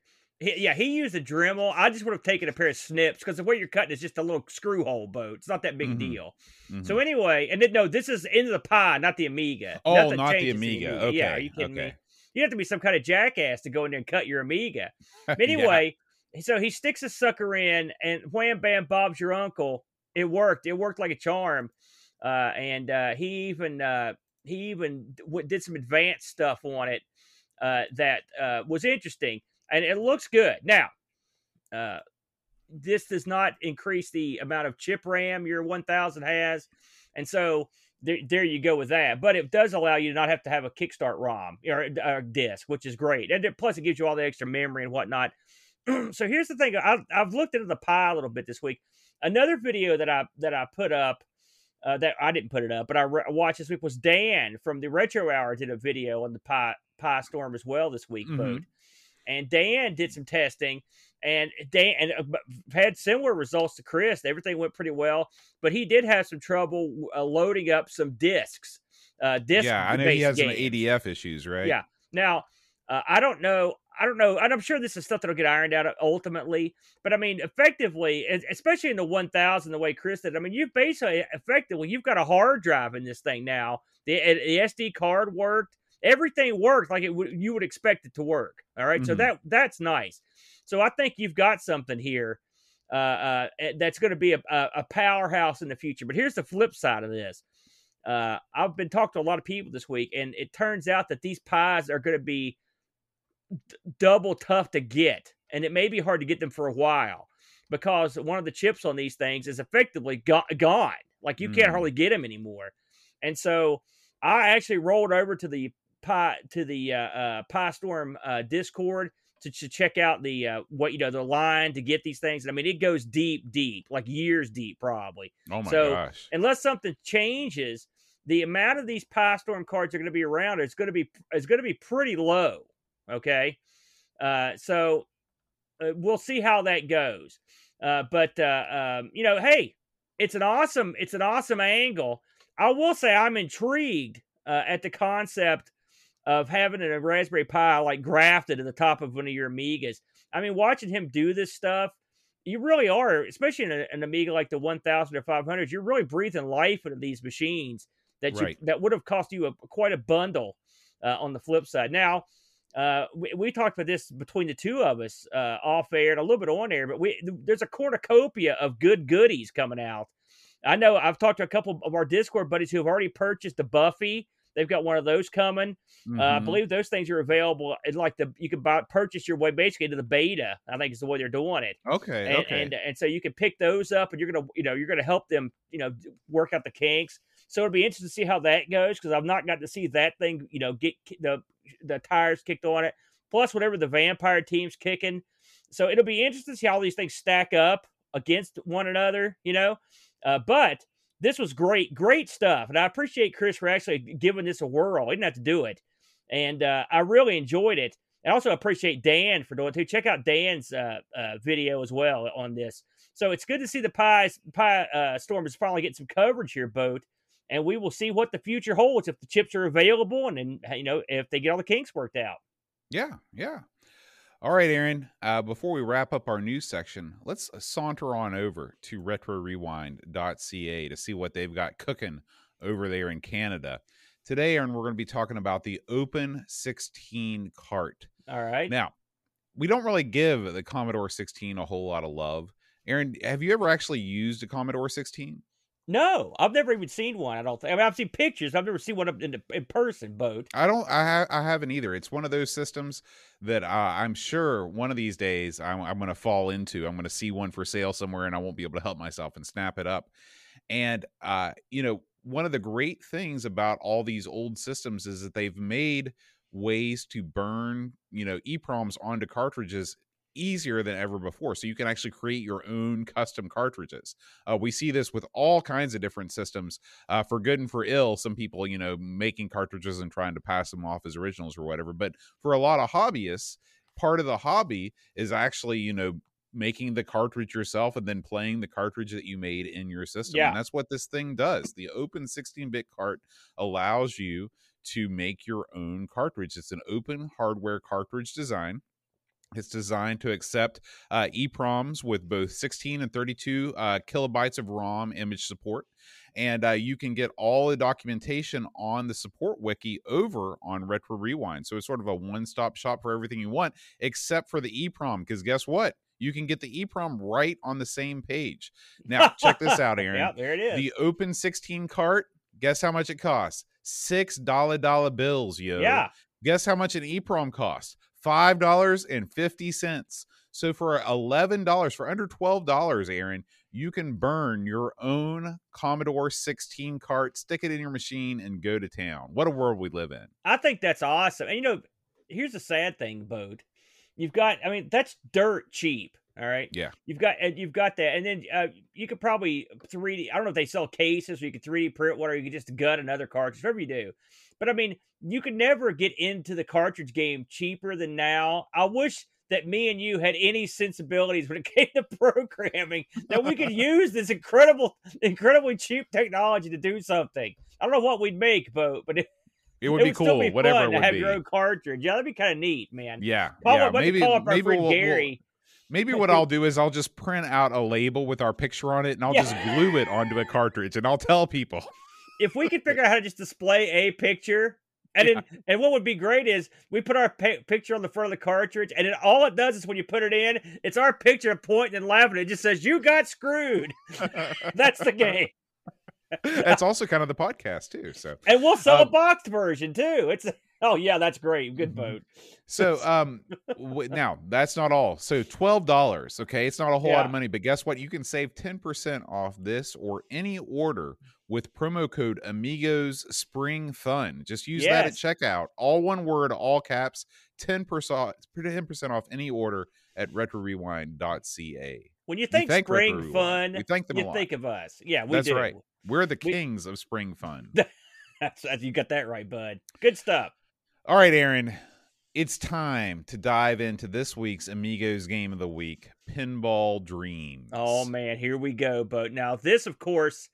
He, yeah, he used a Dremel. I just would have taken a pair of snips because the way you're cutting is just a little screw hole boat. It's not that big Mhm. deal. Mhm. So anyway, and then, no, this is into the Pi, not the Amiga. oh, Nothing not the changes Amiga. Okay. Yeah, are you kidding okay. me? You have to be some kind of jackass to go in there and cut your Amiga. <laughs> But Yeah. anyway, so he sticks a sucker in, and wham bam, Bob's your uncle. It worked. It worked like a charm. Uh, and uh, he even uh, he even w- did some advanced stuff on it uh, that uh, was interesting, and it looks good. Now, uh, this does not increase the amount of chip RAM your 1000 has, and so there, there you go with that. But it does allow you to not have to have a kickstart ROM or, or disk, which is great. And it, plus, it gives you all the extra memory and whatnot. <clears throat> so here's the thing: I've, I've looked into the Pi a little bit this week. Another video that I that I put up. Uh, that I didn't put it up, but I re- watched this week was Dan from the Retro Hour did a video on the Pi Pi Storm as well this week, boat. And Dan did some testing, and Dan and uh, had similar results to Chris. Everything went pretty well, but he did have some trouble uh, loading up some discs. Uh, disc yeah, I know he has some. ADF issues, right? Yeah. Now, uh, I don't know. I don't know, and I'm sure this is stuff that'll get ironed out ultimately. But I mean, effectively, especially in the 1000, the way Chris did. I mean, you basically effectively you've got a hard drive in this thing now. The, the SD card worked, everything worked like it w- you would expect it to work. All right? mm-hmm. so that that's nice. So I think you've got something here uh, uh, eh, that's going to be a, a, powerhouse in the future. But here's the flip side of this. Uh, I've been talking to a lot of people this week, and it turns out that these pies are going to be d- double tough to get, and it may be hard to get them for a while because one of the chips on these things is effectively go- gone. Like you mm. can't hardly get them anymore. And so I actually rolled over to the Pi to the uh, uh, Pi Storm uh, Discord to, to check out the uh, what you know the line to get these things. I mean, it goes deep, deep, like years deep, probably. Oh my so, gosh! Unless something changes, the amount of these Pi Storm cards are going to be around. It's going to be it's going to be pretty low. Okay, uh, so uh, we'll see how that goes. Uh, but uh, um, you know, hey, it's an awesome it's an awesome angle. I will say I'm intrigued uh, at the concept of having a Raspberry Pi like grafted to the top of one of your Amigas. I mean, watching him do this stuff, you really are, especially in a, an Amiga like the 1000 or 500, you're really breathing life into these machines that you, that would have cost you a, quite a bundle uh, on the flip side. Now, uh, we, we, talked about this between the two of us uh, off air and a little bit on air, but we there's a cornucopia of good goodies coming out. I know I've talked to a couple of our Discord buddies who have already purchased the Buffee They've got one of those coming. Mm-hmm. Uh, I mm-hmm. believe those things are available. It's like the you can buy purchase your way basically to the beta. I think is the way they're doing it. Okay. And, okay. And and so you can pick those up, and you're gonna you know you're gonna help them you know work out the kinks. So it'll be interesting to see how that goes because I've not got to see that thing you know get the the tires kicked on it. Plus whatever the vampire team's kicking. So it'll be interesting to see how these things stack up against one another. You know. Uh, but this was great, great stuff. And I appreciate Chris for actually giving this a whirl. He didn't have to do it. And uh, I really enjoyed it. I also appreciate Dan for doing it too. Check out Dan's uh, uh, video as well on this. So it's good to see the Pi, Pi uh, Storm is finally getting some coverage here, Boat. And we will see what the future holds if the chips are available and, and you know, if they get all the kinks worked out. Yeah, yeah. All right, Aaron, uh, before we wrap up our news section, let's uh, saunter on over to retrorewind.ca to see what they've got cooking over there in Canada. Today, Aaron, we're going to be talking about the Open 16 cart. All right. Now, we don't really give the Commodore 16 a whole lot of love. Aaron, have you ever actually used a Commodore 16? No, I've never even seen one. I don't think. I mean, I've seen pictures. I've never seen one in in person. Boat. I don't. I ha- I haven't either. It's one of those systems that uh, I'm sure one of these days I'm, I'm going to fall into. I'm going to see one for sale somewhere, and I won't be able to help myself and snap it up. And uh, you know, one of the great things about all these old systems is that they've made ways to burn you know eproms onto cartridges easier than ever before. So you can actually create your own custom cartridges. Uh, we see this with all kinds of different systems, uh, for good and for ill. Some people, you know, making cartridges and trying to pass them off as originals or whatever. But for a lot of hobbyists, part of the hobby is actually, you know, making the cartridge yourself and then playing the cartridge that you made in your system. Yeah. And that's what this thing does. The open 16 bit cart allows you to make your own cartridge. It's an open hardware cartridge design it's designed to accept uh, EPROMs with both 16 and 32 uh, kilobytes of ROM image support. And uh, you can get all the documentation on the support wiki over on Retro Rewind. So it's sort of a one stop shop for everything you want, except for the EPROM. Because guess what? You can get the EPROM right on the same page. Now, check this out, <laughs> Aaron. yeah, there it is. The Open 16 cart, guess how much it costs? Six dollar dollar bills, yo. Yeah. Guess how much an EPROM costs? $5.50. So for $11, for under $12, Aaron, you can burn your own Commodore 16 cart, stick it in your machine, and go to town. What a world we live in. I think that's awesome. And you know, here's the sad thing, Bode. You've got, I mean, that's dirt cheap. All right. Yeah. You've got and you've got that, and then uh, you could probably 3D. I don't know if they sell cases, or you could 3D print or you could just gut another cartridge, whatever you do. But I mean, you could never get into the cartridge game cheaper than now. I wish that me and you had any sensibilities when it <laughs> came to programming that we could <laughs> use this incredible, incredibly cheap technology to do something. I don't know what we'd make, but but. It, It would it be would cool, still be whatever fun it to have be. your own cartridge. Yeah, that'd be kind of neat, man. Yeah, Paul, yeah. Maybe call up our maybe friend we'll, we'll- Gary. maybe <laughs> what I'll do is I'll just print out a label with our picture on it, and I'll Yeah. just glue it onto a cartridge, and I'll tell people. If we could figure out how to just display a picture, and then, and what would be great is we put our pi- picture on the front of the cartridge, and then all it does is when you put it in, it's our picture pointing and laughing. It just says "You got screwed." <laughs> That's the game, That's also kind of the podcast too. So, and we'll sell a Um, boxed version too. It's oh yeah, that's great. Good Mhm. vote. so um, w- now that's not all. So twelve dollars. Okay, it's not a whole lot of money, but guess what? You can save ten percent off this or any order with promo code Amigos Spring Fun. Just use that at checkout. All one word, all caps. Ten percent, ten percent off any order at RetroRewind.ca. When you We think spring fun, We thank them you think of us. Yeah, we That's do. right. We're the We- kings of spring fun. <laughs> That's, that's you got that right, bud. Good stuff. All right, Aaron. It's time to dive into this week's Amigos game of the week, Pinball Dreams. Oh man, here we go, Boat. Now this, of course,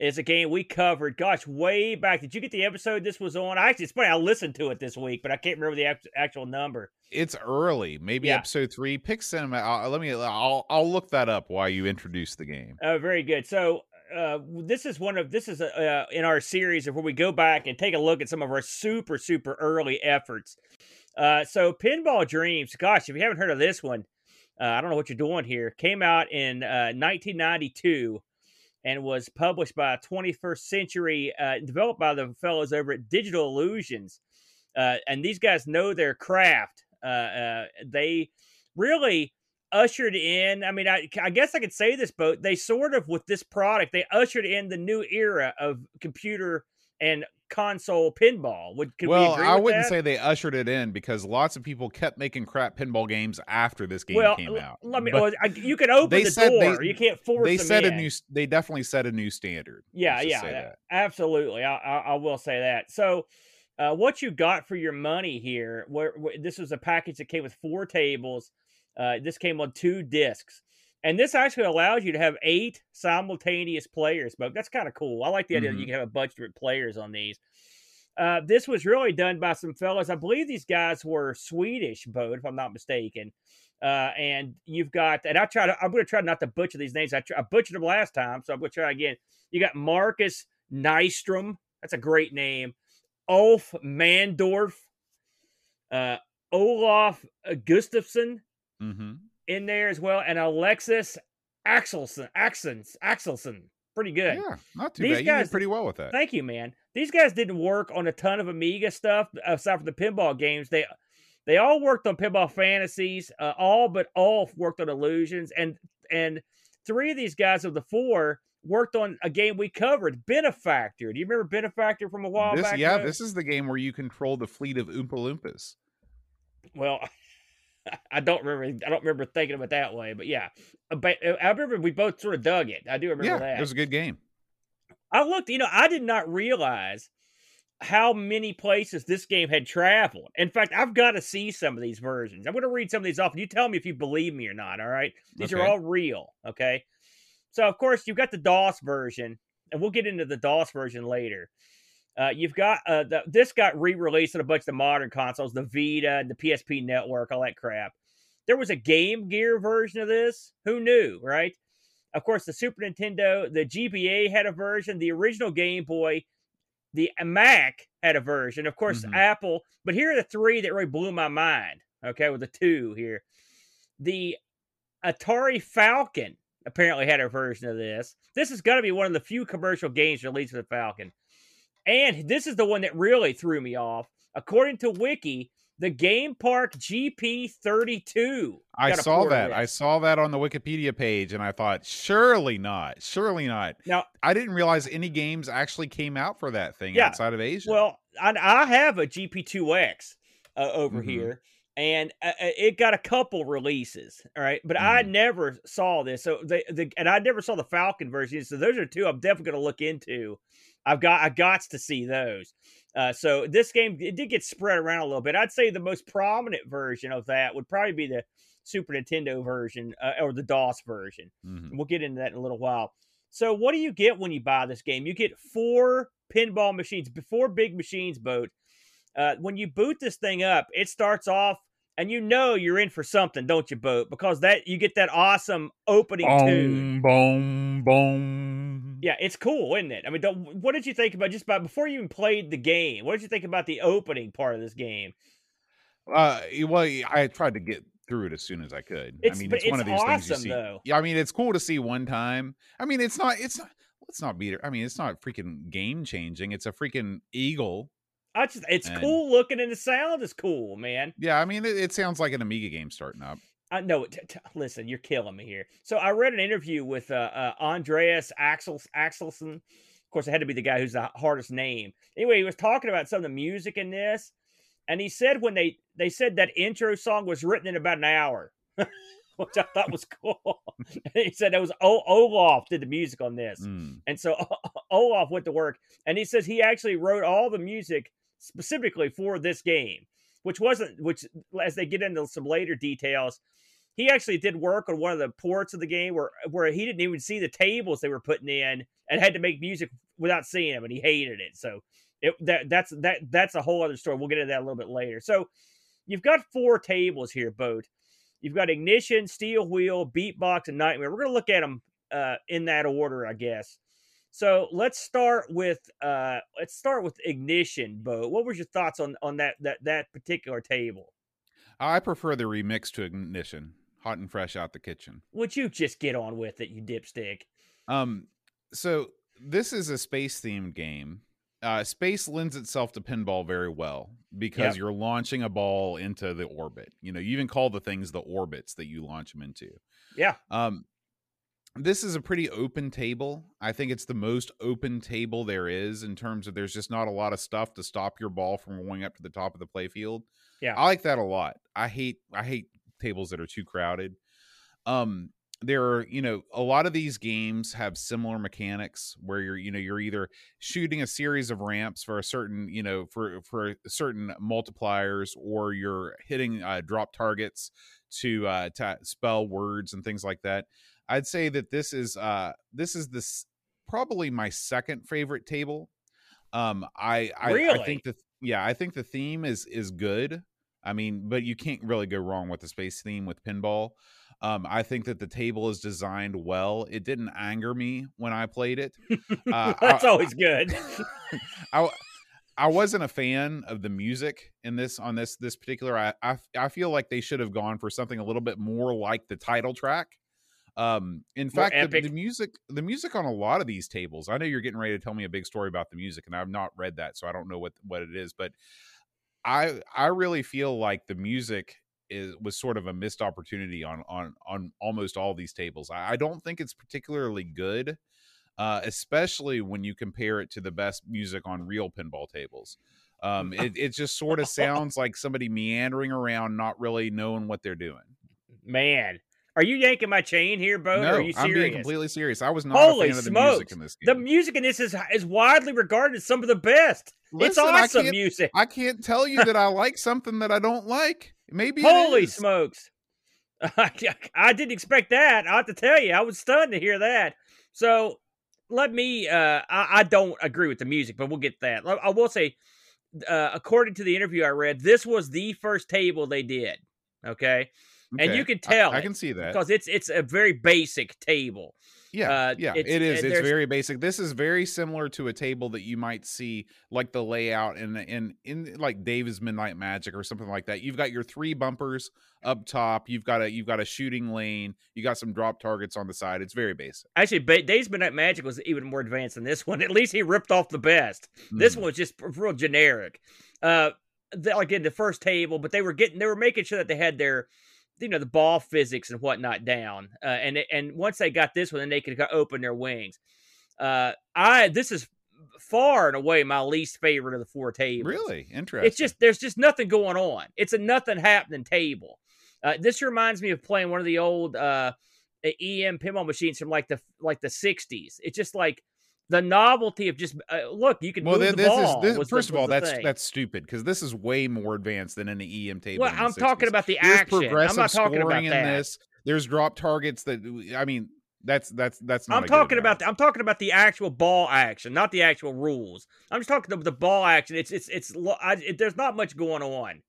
is a game we covered. Gosh, way back. Did you get the episode this was on? I actually, it's funny. I listened to it this week, but I can't remember the actual number. It's early, maybe Yeah. episode three. Pick cinema. I'll, let me. I'll I'll look that up while you introduce the game. Oh, very good. So uh, this is one of this is uh, in our series of where we go back and take a look at some of our super super early efforts. Uh, so Pinball Dreams, gosh, if you haven't heard of this one, uh, I don't know what you're doing here. Came out in uh, 1992 and was published by 21st Century, uh, developed by the fellows over at Digital Illusions. Uh, and these guys know their craft. Uh, uh, they really ushered in. I mean, I, I guess I could say this, boat. They sort of with this product, they ushered in the new era of computer and console pinball. Would we well, agree I wouldn't that? say they ushered it in because lots of people kept making crap pinball games after this game well, came out. let me. But well, I, you can open they the said they- door. you can't force they set in. a new. They definitely set a new standard. Yeah, yeah, yeah, that. absolutely. I, I, I will say that. So, uh, what you got for your money here? Where, where this was a package that came with four tables. Uh, this came on two discs, and this actually allows you to have eight simultaneous players. But that's kind of cool. I like the idea that Mm-hmm. you can have a bunch of different players on these. Uh, this was really done by some fellas. I believe these guys were Swedish, boat, if I'm not mistaken. Uh, and you've got, and I try to, I'm going to try not to butcher these names. I, tr- I butchered them last time, so I'm going to try again. You got Marcus Nystrom. That's a great name. Ulf Mandorff. Uh, Olaf Gustafsson Mm-hmm. in there as well, and Alexis Axelsson. Axons Axelson. Pretty good. Yeah, not too These bad. You guys- did pretty well with that. Thank you, man. These guys didn't work on a ton of Amiga stuff aside from the pinball games. They they all worked on pinball fantasies. Uh, all but all worked on illusions, and and three of these guys of the four worked on a game we covered, Benefactor. Do you remember Benefactor from a while This, back? yeah, Mo? this is the game where you control the fleet of Oompa Loompas. Well, I don't remember. I don't remember thinking of it that way, but yeah. But uh, I remember we both sort of dug it. I do remember yeah, that. it was a good game. I looked, you know, I did not realize how many places this game had traveled. In fact, I've got to see some of these versions. I'm going to read some of these off, and you tell me if you believe me or not. All right, these are all real. Okay, so of course you've got the DOS version, and we'll get into the DOS version later. Uh, you've got uh, the, this got re-released on a bunch of the modern consoles, the Vita, and the PSP Network, all that crap. There was a Game Gear version of this. Who knew, right? Of course, the Super Nintendo, the GBA had a version. The original Game Boy, the Mac had a version. Of course, Mhm. Apple. But here are the three that really blew my mind. Okay, with the two here, the Atari Falcon apparently had a version of this. This is going to be one of the few commercial games released with the Falcon. And this is the one that really threw me off. According to Wiki, the Game Park GP32. I saw that. I saw that on the Wikipedia page, and I thought, surely not, surely not. Now, I didn't realize any games actually came out for that thing Yeah. outside of Asia. Well, I, I have a GP2X uh, over Mhm. here, and uh, uh, it got a couple releases. All right, but I Mm-hmm. never saw this. So the, the and I never saw the Falcon version. So those are two I'm definitely going to look into. I've got I got to see those. Uh, so this game it did get spread around a little bit. I'd say the most prominent version of that would probably be the Super Nintendo version uh, or the DOS version. Mhm. We'll get into that in a little while. So, what do you get when you buy this game? You get four pinball machines, four big machines, boat, Uh, when you boot this thing up, it starts off and you know you're in for something, don't you, boat? Because that you get that awesome opening tune. Boom, boom, boom. Yeah, it's cool, isn't it? I mean, don't, what did you think about just about before you even played the game? What did you think about the opening part of this game? Uh, well, I tried to get through it as soon as I could. It's- I mean, but it's, one of these things you see. though. Yeah, I mean, it's cool to see one time. I mean, it's not. It's not. Let's not beat it. I mean, it's not freaking game changing. It's a freaking eagle. I just it's And- cool looking and the sound is cool, man. Yeah, I mean, it, it sounds like an Amiga game starting up. I know. T- t- listen, you're killing me here. So I read an interview with uh, uh, Andreas Axel Axelsson. Of course, it had to be the guy who's the hardest name. Anyway, he was talking about some of the music in this, and he said when they they said that intro song was written in about an hour, <laughs> which I thought was cool. <laughs> he said it was o- Olaf did the music on this, Mm. and so <laughs> Olaf went to work, and he says he actually wrote all the music specifically for this game, which wasn't which as they get into some later details, he actually did work on one of the ports of the game where where he didn't even see the tables they were putting in and had to make music without seeing them, and he hated it. So it that that's that that's a whole other story. We'll get into that a little bit later. So you've got four tables here, boat. You've got ignition, steel wheel, beatbox, and nightmare. We're gonna look at them uh, in that order, I guess. So let's start with uh, let's start with ignition, Bo. What was your thoughts on on that that that particular table? I prefer the remix to ignition, hot and fresh out the kitchen. Would you just get on with it, you dipstick? Um, so this is a space themed game. Uh, space lends itself to pinball very well because Yep. you're launching a ball into the orbit. You know, you even call the things the orbits that you launch them into. Yeah. Um, this is a pretty open table. I think it's the most open table there is in terms of there's just not a lot of stuff to stop your ball from going up to the top of the playfield. Yeah. I like that a lot. I hate I hate tables that are too crowded. Um there are, you know, a lot of these games have similar mechanics where you're, you know, you're either shooting a series of ramps for a certain, you know, for for certain multipliers or you're hitting uh, drop targets to uh to spell words and things like that. I'd say that this is uh this is this probably my second favorite table. Um I I, I think the yeah, I think the theme is is good. I mean, but you can't really go wrong with the space theme with pinball. Um, I think that the table is designed well. It didn't anger me when I played it. <laughs> Uh, That's I- always good. <laughs> I I wasn't a fan of the music in this on this this particular. I I, I feel like they should have gone for something a little bit more like the title track. Um, in More fact, the, the music the music on a lot of these tables. I know you're getting ready to tell me a big story about the music, and I've not read that, so I don't know what what it is. But I I really feel like the music is was sort of a missed opportunity on on on almost all these tables. I, I don't think it's particularly good uh, especially when you compare it to the best music on real pinball tables. Um, <laughs> it, it just sort of sounds like somebody meandering around, not really knowing what they're doing. Man, are you yanking my chain here, Bo? no, are you serious? I'm being completely serious. I was not Holy a fan of the smokes. music in this the music in this is is widely regarded as some of the best. Listen, it's I awesome can't- music. I can't tell you that I like something that I don't like. Maybe Holy smokes. <laughs> I didn't expect that. I have to tell you, I was stunned to hear that. So let me, uh, I, I don't agree with the music, but we'll get that. I will say, uh, according to the interview I read, this was the first table they did. Okay. And you can tell I, I can see that. Because it's it's a very basic table. Yeah, Uh, yeah, it's- it is. It's very basic. This is very similar to a table that you might see, like the layout in in in like Dave's Midnight Magic or something like that. You've got your three bumpers up top. You've got a you've got a shooting lane. You got some drop targets on the side. It's very basic. Actually, ba- Days Midnight Magic was even more advanced than this one. <laughs> At least he ripped off the best. This Mm. one was just real generic. Uh, the, like in the first table, but they were getting they were making sure that they had their, you know, the ball physics and whatnot down. Uh, and and once they got this one, then they could open their wings. Uh, I this is far and away my least favorite of the four tables. really interesting. It's just there's just nothing going on. It's a nothing happening table. Uh, this reminds me of playing one of the old uh, EM pinball machines from like the like the '60s. It's just like the novelty of just uh, look. You can well. move thi- the This ball. is this, was the- first of all that's thing. that's stupid because this is way more advanced than any EM table. well. I'm talking about the There's action. I'm not talking about in that. this. There's drop targets that I mean. That's that's that's not. I'm talking about the, I'm talking about the actual ball action, not the actual rules. I'm just talking about the ball action. It's it's it's I, it, there's not much going on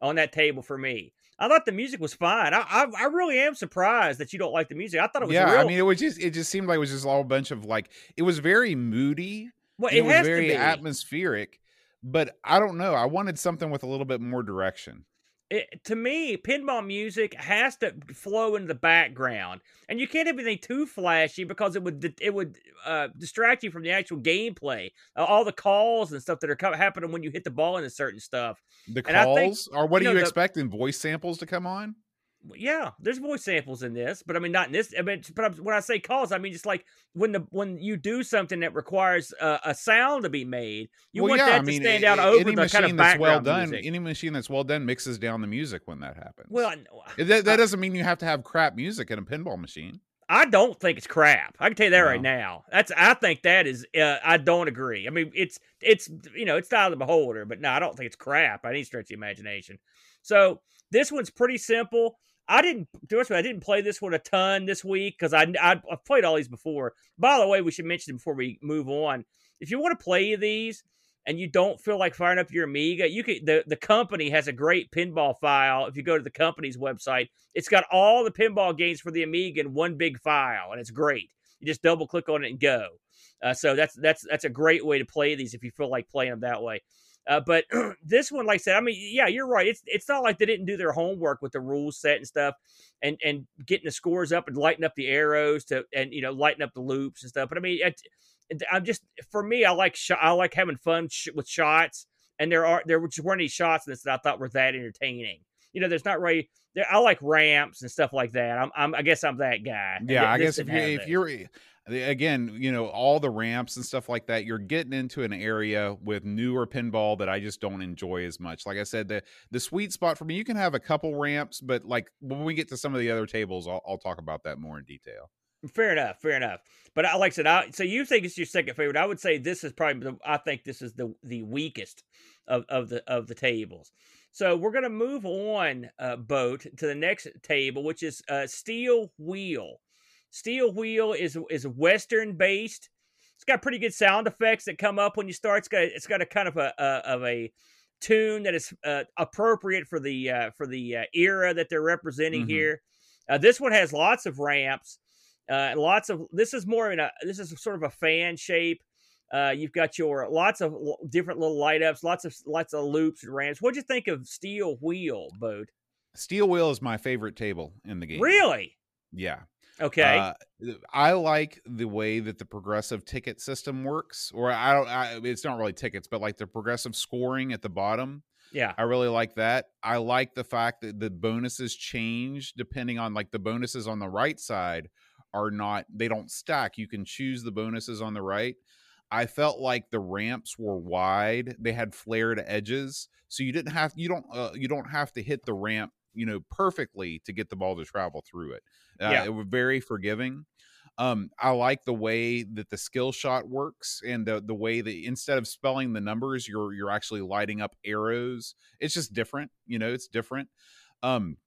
on that table for me. I thought the music was fine. I, I, I really am surprised that you don't like the music. I thought it was yeah. real, I mean, it was just it just seemed like it was just all a bunch of like it was very moody. well, it, it was very atmospheric, but I don't know. I wanted something with a little bit more direction. It, to me, pinball music has to flow in the background, and you can't have anything too flashy because it would it would uh, distract you from the actual gameplay. Uh, all the calls and stuff that are co- happening when you hit the ball into certain stuff. The And I think, calls, or what you are know, you the- expecting? Voice samples to come on? Yeah, there's voice samples in this, but I mean not in this. I mean, but when I say calls, I mean just like when the when you do something that requires uh, a sound to be made, you well, want yeah, that I mean, to stand a- out over any the machine kind of that's well done. music. Any machine that's well done mixes down the music when that happens. well, that, that I- doesn't mean you have to have crap music in a pinball machine. I don't think it's crap. I can tell you that right now. That's I think that is. Uh, I don't agree. I mean, it's it's you know it's style of the beholder, but no, I don't think it's crap. I need to stretch the imagination. So this one's pretty simple. I didn't with you, I didn't play this one a ton this week because I, I I've played all these before. By the way, we should mention before we move on. If you want to play these and you don't feel like firing up your Amiga, you can. The the company has a great pinball file. If you go to the company's website, it's got all the pinball games for the Amiga in one big file, and it's great. You just double click on it and go. Uh, so that's that's that's a great way to play these if you feel like playing them that way. Uh, but <clears throat> this one, like I said, I mean, yeah, you're right. It's it's not like they didn't do their homework with the rules set and stuff, and and getting the scores up and lighting up the arrows to and you know lighting up the loops and stuff. But I mean, I'm just for me, I like sh- I like having fun sh- with shots, and there are there just weren't any shots in this that I thought were that entertaining. You know, there's not really. There, I like ramps and stuff like that. I'm, I'm I guess I'm that guy. Yeah, I guess if you if that. you're again, you know, all the ramps and stuff like that, you're getting into an area with newer pinball that I just don't enjoy as much. Like I said, the the sweet spot for me, you can have a couple ramps, but like when we get to some of the other tables, I'll, I'll talk about that more in detail. Fair enough, fair enough. But I like I said, I, so you think it's your second favorite? I would say this is probably the, I think this is the the weakest of, of the of the tables. So we're gonna move on, uh, boat to the next table, which is uh, Steel Wheel. Steel Wheel is is Western based. It's got pretty good sound effects that come up when you start. It's got it's got a kind of a, a of a tune that is uh, appropriate for the uh, for the uh, era that they're representing Mhm. here. Uh, this one has lots of ramps. Uh, lots of this is more in a this is sort of a fan shape. Uh, you've got your lots of l- different little light ups, lots of lots of loops and ramps. What'd you think of Steel Wheel, Boat? Steel Wheel is my favorite table in the game. Really? Yeah. Okay. Uh, I like the way that the progressive ticket system works, or I don't. I, it's not really tickets, but like the progressive scoring at the bottom. yeah. I really like that. I like the fact that the bonuses change depending on like the bonuses on the right side are not they don't stack. You can choose the bonuses on the right. I felt like the ramps were wide. They had flared edges, so you didn't have you don't uh, you don't have to hit the ramp you know perfectly to get the ball to travel through it. Uh, Yeah. It was very forgiving. Um, I like the way that the skill shot works and the the way that instead of spelling the numbers, you're you're actually lighting up arrows. It's just different, you know, it's different. Um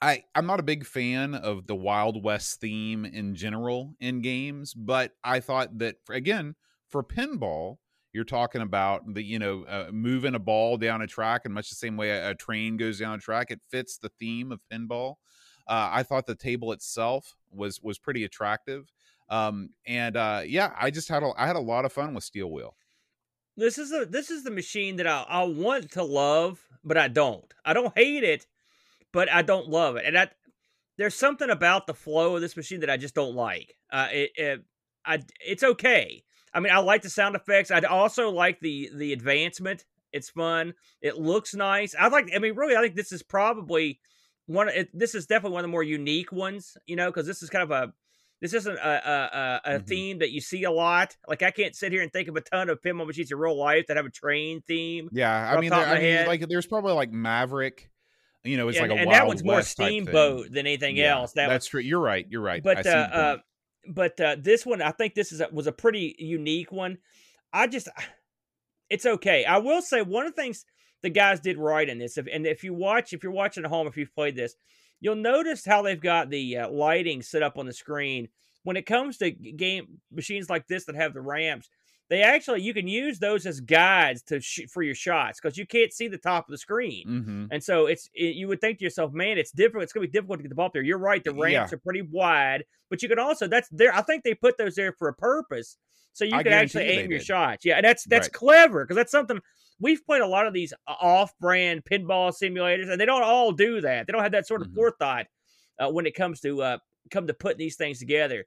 I I'm not a big fan of the Wild West theme in general in games, but I thought that for, again, for pinball, you're talking about the you know uh, moving a ball down a track in much the same way a, a train goes down a track. It fits the theme of pinball. Uh, I thought the table itself was was pretty attractive, um, and uh, yeah, I just had a, I had a lot of fun with Steel Wheel. This is a this is the machine that I, I want to love, but I don't. I don't hate it, but I don't love it. And I, there's something about the flow of this machine that I just don't like. Uh, it, it I it's okay. I mean, I like the sound effects. I also like the the advancement. It's fun. It looks nice. I like. I mean, really, I think this is probably one. It, this is definitely one of the more unique ones. You know, because this is kind of a this isn't a a, a, a Mhm. theme that you see a lot. Like I can't sit here and think of a ton of pinball machines in real life that have a train theme. Yeah, I mean, there, I mean, like there's probably like Maverick. You know, it's and, like a and Wild that one's more steamboat than anything Yeah, else. That that's true. You're right. You're right. But uh, uh but uh this one i think this is a, was a pretty unique one. I just it's okay. I will say one of the things the guys did right in this if, and if you watch if you're watching at home if you've played this you'll notice how they've got the uh, lighting set up on the screen. When it comes to game machines like this that have the ramps, they actually you can use those as guides to sh- for your shots because you can't see the top of the screen. Mm-hmm. And so it's it, you would think to yourself, man, it's difficult. It's gonna be difficult to get the ball up there. You're right. The ramps Yeah. are pretty wide, but you can also that's there. I think they put those there for a purpose, so you I can actually aim your did. shots. Yeah, and that's that's Right. clever because that's something we've played a lot of these off-brand pinball simulators, and they don't all do that. They don't have that sort of Mhm. forethought uh, when it comes to uh, come to putting these things together.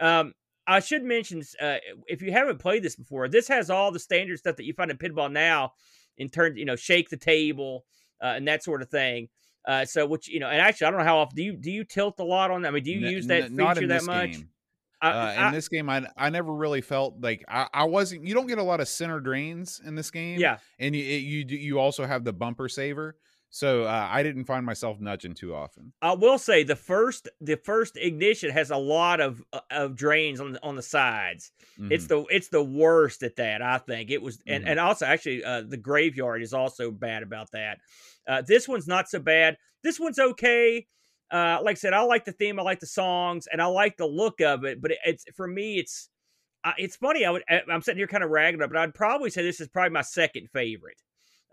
Um, I should mention uh, if you haven't played this before, this has all the standard stuff that you find in pinball now, in terms, you know, shake the table uh, and that sort of thing. Uh, so, which you know, and actually, I don't know how often do you do you tilt a lot on that? I mean, do you N- use that n- feature that much? game. I- uh, in this game, I I never really felt like I, I wasn't. You don't get a lot of center drains in this game. yeah, and you it- you do- you also have the bumper saver. So uh, I didn't find myself nudging too often. I will say the first the first ignition has a lot of uh, of drains on the, on the sides. It's Mhm. the it's the worst at that. I think it was, and Mhm. and also actually uh, the graveyard is also bad about that. Uh, this one's not so bad. This one's okay. Uh, like I said, I like the theme, I like the songs, and I like the look of it. But it, it's for me, it's uh, it's funny. I would I'm sitting here kind of ragging it, but I'd probably say this is probably my second favorite,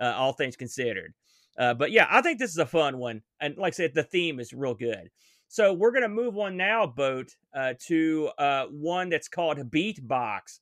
uh, all things considered. Uh, but yeah, I think this is a fun one, and like I said, the theme is real good. So we're gonna move on now, boat, uh, to uh, one that's called Beatbox.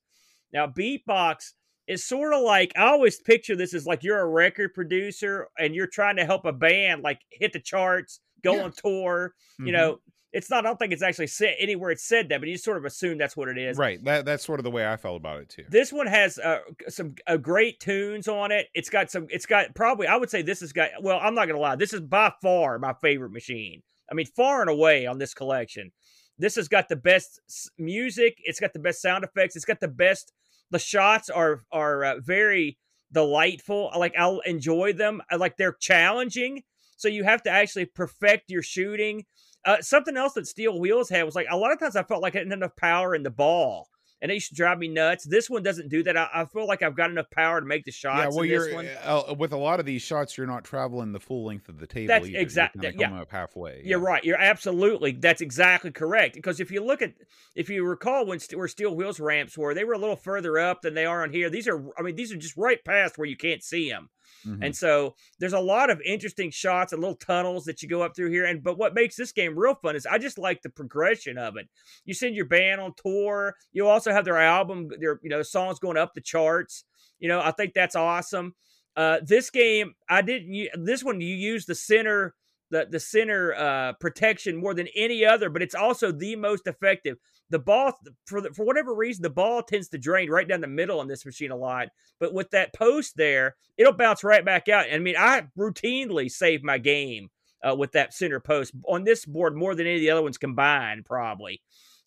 Now, Beatbox is sort of like I always picture this as like you're a record producer and you're trying to help a band like hit the charts, go Yeah. on tour. You Mhm. know, it's not. I don't think it's actually said anywhere. It's said that, but you sort of assume that's what it is. right. That that's sort of the way I felt about it too. This one has uh, some uh, great tunes on it. It's got some. It's got probably. I would say this has got. Well, I'm not gonna lie. This is by far my favorite machine. I mean, far and away on this collection. This has got the best music. It's got the best sound effects. It's got the best. The shots are are uh, very delightful. Like I'll enjoy them. I like they're challenging. So you have to actually perfect your shooting. Uh, something else that Steel Wheels had was like a lot of times I felt like I didn't have enough power in the ball, and it used to drive me nuts. This one doesn't do that. I, I feel like I've got enough power to make the shots. yeah, well, you're one. uh, with a lot of these shots, you're not traveling the full length of the table. That's either. exact- You're yeah. up halfway. You're yeah. right. You're absolutely. That's exactly correct. Because if you look at, if you recall when st- where Steel Wheels ramps were, they were a little further up than they are on here. These are, I mean, these are just right past where you can't see them. Mhm. And so there's a lot of interesting shots and little tunnels that you go up through here. And but what makes this game real fun is I just like the progression of it. You send your band on tour. You also have their album, their you know songs going up the charts. You know, I think that's awesome. Uh, this game, I didn't. This one, you use the center, the the center uh, protection more than any other, but it's also the most effective. The ball, for the, for whatever reason, the ball tends to drain right down the middle on this machine a lot. But with that post there, it'll bounce right back out. I mean, I routinely save my game uh, with that center post on this board more than any of the other ones combined, probably.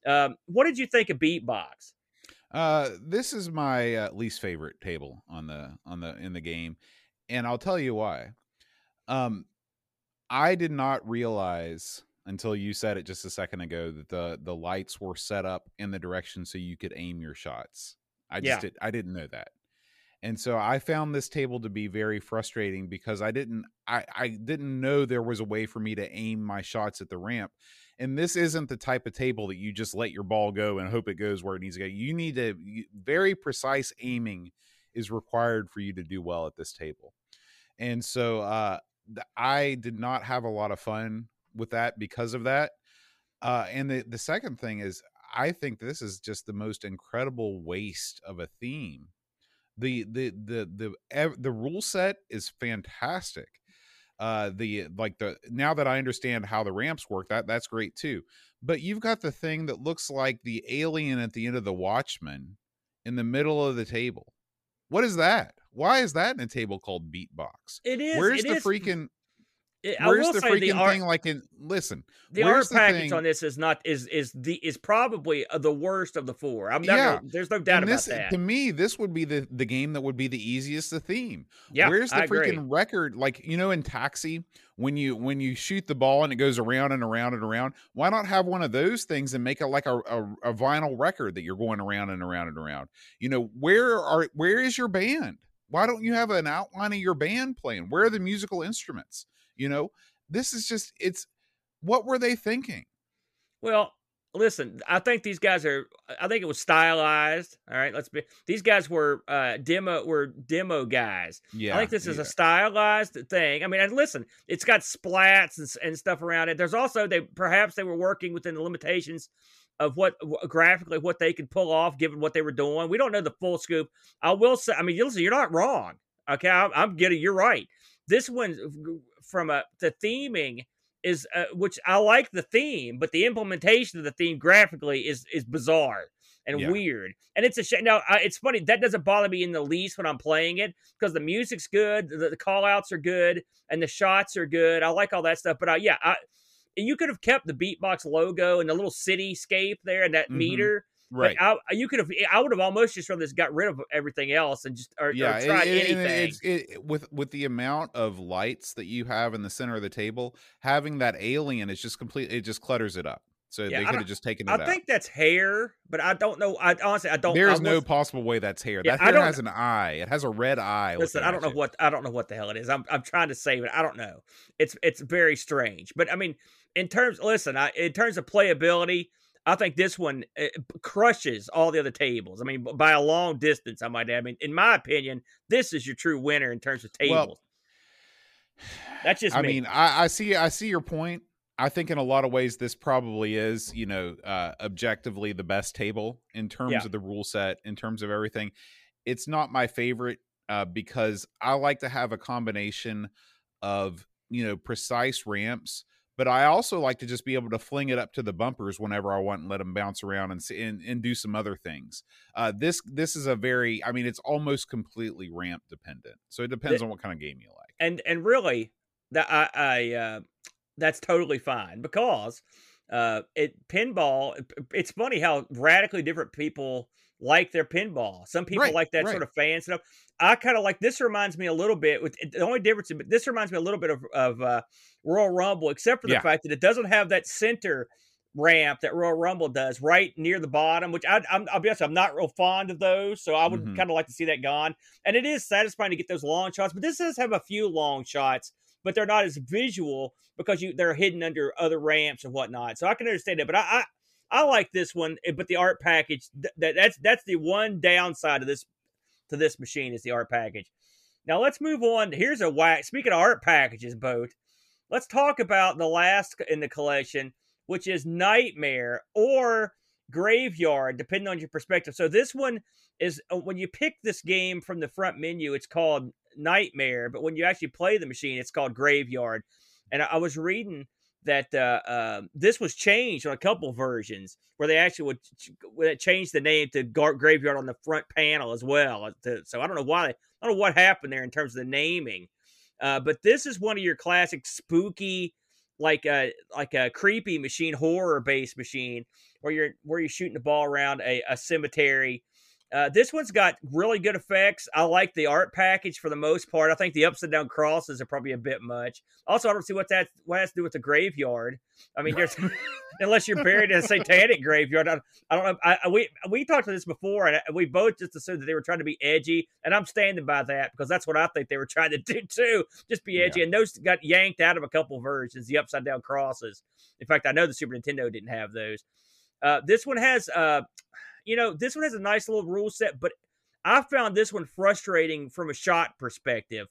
Um, what did you think of Beatbox? Uh, this is my uh, least favorite table on the on the in the game, and I'll tell you why. Um, I did not realize until you said it just a second ago that the the lights were set up in the direction so you could aim your shots. I just Yeah. did, I didn't know that. And so I found this table to be very frustrating because I didn't I, I didn't know there was a way for me to aim my shots at the ramp. And this isn't the type of table that you just let your ball go and hope it goes where it needs to go. You need to very precise aiming is required for you to do well at this table. And so uh I did not have a lot of fun with that because of that. Uh and the the second thing is I think this is just the most incredible waste of a theme. The the the the ev- the rule set is fantastic. Uh the like the now that I understand how the ramps work, that that's great too. But you've got the thing that looks like the alien at the end of the Watchmen in the middle of the table. What is that? Why is that in a table called Beatbox? It is. Where's it the is- freaking it- I where's will the say freaking the art, thing like in listen the art the package thing- on this is not is is the is probably uh, the worst of the four. I'm not. Yeah. there's no doubt and about this that. to me this would be the the game that would be the easiest to theme yeah, where's the I agree. freaking record like you know in taxi when you when you shoot the ball and it goes around and around and around why not have one of those things and make it like a, a, a vinyl record that you're going around and around and around you know where are where is your band why don't you have an outline of your band playing where are the musical instruments you know this is just it's what were they thinking Well, listen, I think these guys are. I think it was stylized. All right, let's be. These guys were uh, demo were demo guys. Yeah, I think this is yeah. a stylized thing. I mean, and listen, it's got splats and, and stuff around it. There's also they perhaps they were working within the limitations of what graphically what they could pull off given what they were doing. We don't know the full scoop. I will say. I mean, listen, you're not wrong. Okay, I'm, I'm getting. You're right. This one from a the theming is uh, which I like the theme, but the implementation of the theme graphically is is bizarre and Yeah. weird. And it's a shame. Now uh, it's funny that doesn't bother me in the least when I'm playing it because the music's good, the, the call outs are good, and the shots are good. I like all that stuff. But uh, yeah, I, you could have kept the beatbox logo and the little cityscape there and that Mhm. meter. right. Like, I, you could have. I would have almost just from this got rid of everything else and just or, yeah, or tried it- anything. it's it, with with the amount of lights that you have in the center of the table, having that alien is just complete. It just clutters it up. So Yeah, they could have just taken it I out. think that's hair, but I don't know. I honestly, I don't. There is no possible way that's hair. Yeah, that hair has an eye. It has a red eye. Listen, I don't know you. what I don't know what the hell it is. I'm I'm trying to save it. I don't know. It's it's very strange. But I mean, in terms, listen, I, in terms of playability, I think this one uh, crushes all the other tables. I mean, by a long distance, I might add. I mean, in my opinion, this is your true winner in terms of Well, tables. That's just I me. mean, I, I see. I see your point. I think in a lot of ways this probably is, you know, uh, objectively the best table in terms Yeah. of the rule set, in terms of everything. It's not my favorite uh, because I like to have a combination of, you know, precise ramps, but I also like to just be able to fling it up to the bumpers whenever I want and let them bounce around and see, and, and do some other things. Uh, this this is a very, I mean, it's almost completely ramp dependent. So it depends on what kind of game you like. and and really that I, I uh, that's totally fine because uh, it pinball. It's funny how radically different people like their pinball. Some people Right, like that right. sort of fan stuff. I kind of like this. Reminds me a little bit. With the only difference, but this reminds me a little bit of of uh, Royal Rumble, except for the Yeah. fact that it doesn't have that center ramp that Royal Rumble does right near the bottom, which I, I'm, I'll be honest, I'm not real fond of those. So I would Mhm. kind of like to see that gone. And it is satisfying to get those long shots, but this does have a few long shots, but they're not as visual because you they're hidden under other ramps and whatnot. So I can understand that, but I I, I like this one. eh, But the art package th- that that's that's the one downside of this to this machine is the art package. Now let's move on. Here's a whack. Speaking of art packages, boat. Let's talk about the last in the collection, which is Nightmare or Graveyard, depending on your perspective. So this one is uh, when you pick this game from the front menu, it's called Nightmare, but when you actually play the machine, it's called Graveyard. And I, I was reading that uh, uh, this was changed on a couple versions where they actually would would change the name to Gar- Graveyard on the front panel as well. uh, so I don't know why. I don't know what happened there in terms of the naming. Uh, but this is one of your classic spooky, like a like a creepy machine, horror based machine where you're where you're shooting the ball around a, a cemetery. Uh, this one's got really good effects. I like the art package for the most part. I think the upside down crosses are probably a bit much. Also, I don't see what that what has to do with the graveyard. I mean, there's <laughs> unless you're buried in a satanic graveyard. I, I don't know. I, I- we we talked to this before, and we both just assumed that they were trying to be edgy, and I'm standing by that because that's what I think they were trying to <laughs> do too. Just be edgy, and those got yanked out of a couple versions. The upside down crosses. In fact, I know the Super Nintendo didn't have those. Uh, this one has, uh, you know, this one has a nice little rule set, but I found this one frustrating from a shot perspective.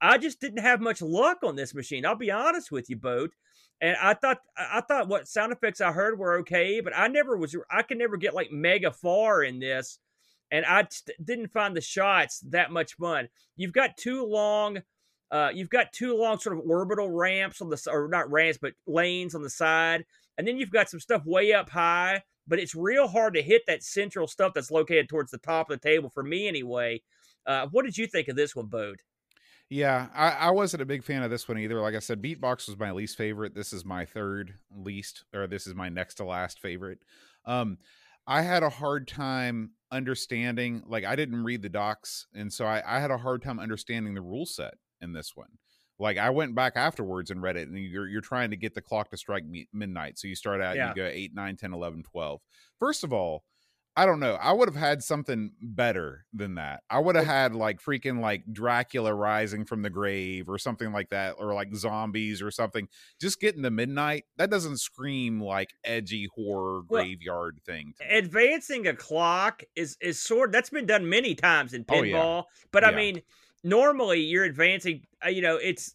I just didn't have much luck on this machine. I'll be honest with you, boat. And I thought I thought what sound effects I heard were okay, but I never was I could never get like mega far in this, and I didn't find the shots that much fun. You've got two long, uh, you've got two long sort of orbital ramps on the or not ramps but lanes on the side, and then you've got some stuff way up high. But it's real hard to hit that central stuff that's located towards the top of the table for me anyway. Uh, what did you think of this one, Bode? Yeah, I, I wasn't a big fan of this one either. Like I said, Beatbox was my least favorite. This is my third least, or this is my next to last favorite. Um, I had a hard time understanding, like I didn't read the docs, and so I, I had a hard time understanding the rule set in this one. Like I went back afterwards and read it, and you're you're trying to get the clock to strike me- midnight. So you start out, Yeah. you go 8, 9, 10, 11, 12. First of all, I don't know. I would have had something better than that. I would have had like freaking like Dracula rising from the grave or something like that, or like zombies or something. Just getting to midnight, that doesn't scream like edgy horror Well, graveyard thing. advancing a clock is is sort that's been done many times in Oh, yeah. pinball but i mean normally you're advancing uh, you know it's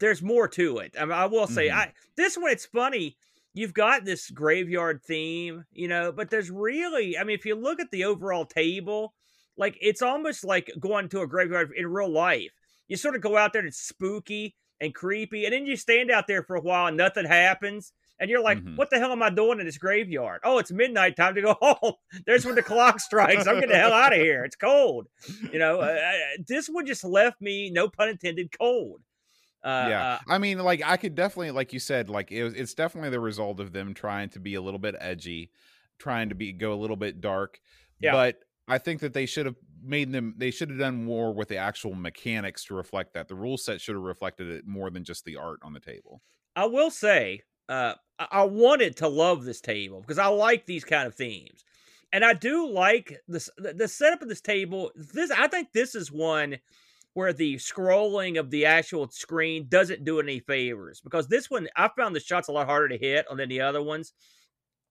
there's more to it i, mean, I will say Mhm. i this one it's funny you've got this graveyard theme you know but there's really i mean if you look at the overall table like it's almost like going to a graveyard in real life you sort of go out there and it's spooky and creepy and then you stand out there for a while and nothing happens and you're like, Mhm. what the hell am I doing in this graveyard? Oh, it's midnight, time to go <laughs> home. There's when the clock strikes. I'm getting the hell out of here. It's cold. You know, uh, uh, this one just left me, no pun intended, cold. Uh, yeah uh, i mean like i could definitely like you said like it was, it's definitely the result of them trying to be a little bit edgy trying to be go a little bit dark Yeah. but i think that they should have made them they should have done more with the actual mechanics to reflect that the rule set should have reflected it more than just the art on the table I will say, uh, I-, I wanted to love this table because I like these kind of themes, and I do like this the, the setup of this table. This I think this is one where the scrolling of the actual screen doesn't do any favors because this one I found the shots a lot harder to hit than the other ones,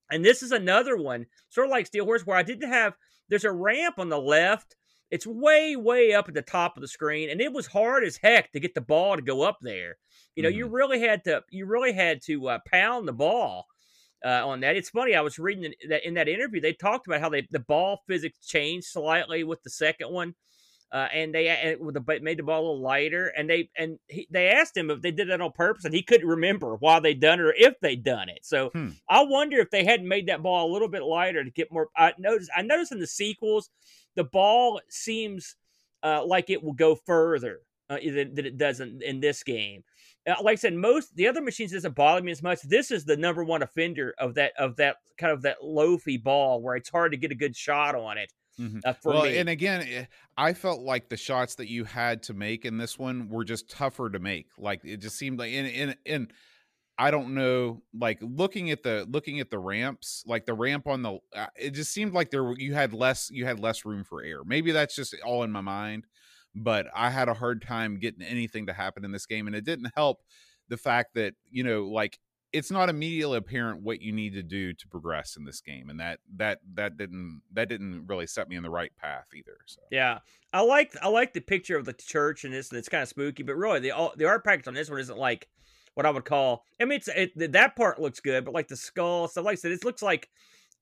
and this is another one sort of like Steel Horse where I didn't have. There's a ramp on the left. It's way, way up at the top of the screen, and it was hard as heck to get the ball to go up there. You know, you really had to you really had to uh, pound the ball uh, on that. It's funny. I was reading in that in that interview they talked about how they the ball physics changed slightly with the second one, uh, and they and with the made the ball a little lighter. And they and he, they asked him if they did that on purpose, and he couldn't remember why they'd done it or if they'd done it. So Hmm. I wonder if they hadn't made that ball a little bit lighter to get more. I noticed. I noticed in the sequels, the ball seems uh, like it will go further uh, than, than it does in, in this game. Uh, like I said, most the other machines doesn't bother me as much. This is the number one offender of that of that kind of that loafy ball where it's hard to get a good shot on it. Mhm. Uh, for well me, and again eh, i felt like the shots that you had to make in this one were just tougher to make like it just seemed like in in in i don't know like looking at the looking at the ramps like the ramp on the uh, it just seemed like there you had less you had less room for air maybe that's just all in my mind but i had a hard time getting anything to happen in this game and it didn't help the fact that you know like it's not immediately apparent what you need to do to progress in this game and that that that didn't that didn't really set me in the right path either so yeah, I like I like the picture of the church and this. and It's kind of spooky, but really the all- the art package on this one isn't like what I would call. I mean, it's it, that part looks good, but like the skull stuff, like I said, it looks like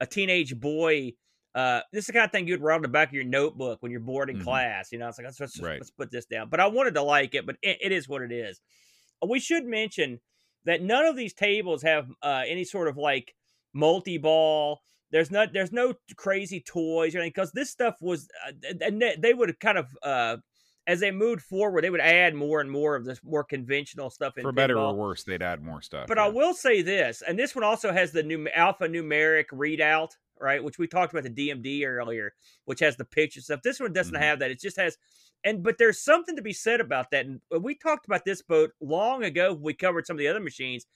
a teenage boy. Uh, this is the kind of thing you'd write on the back of your notebook when you're bored in Mhm. class. You know, it's like let's let's, just- Right. let's put this down. But I wanted to like it, but it, it is what it is. We should mention that none of these tables have uh, any sort of like multi-ball. There's not there's no crazy toys or anything because this stuff was uh, and they- they would kind of uh, as they moved forward they would add more and more of this more conventional stuff in for better pinball. or worse they'd add more stuff But yeah. I will say this, and this one also has the new alpha numeric readout, right? Which we talked about the DMD earlier, which has the picture stuff. This one doesn't Mhm. have that. It just has, and but there's something to be said about that. And we talked about this boat long ago. We covered some of the other machines.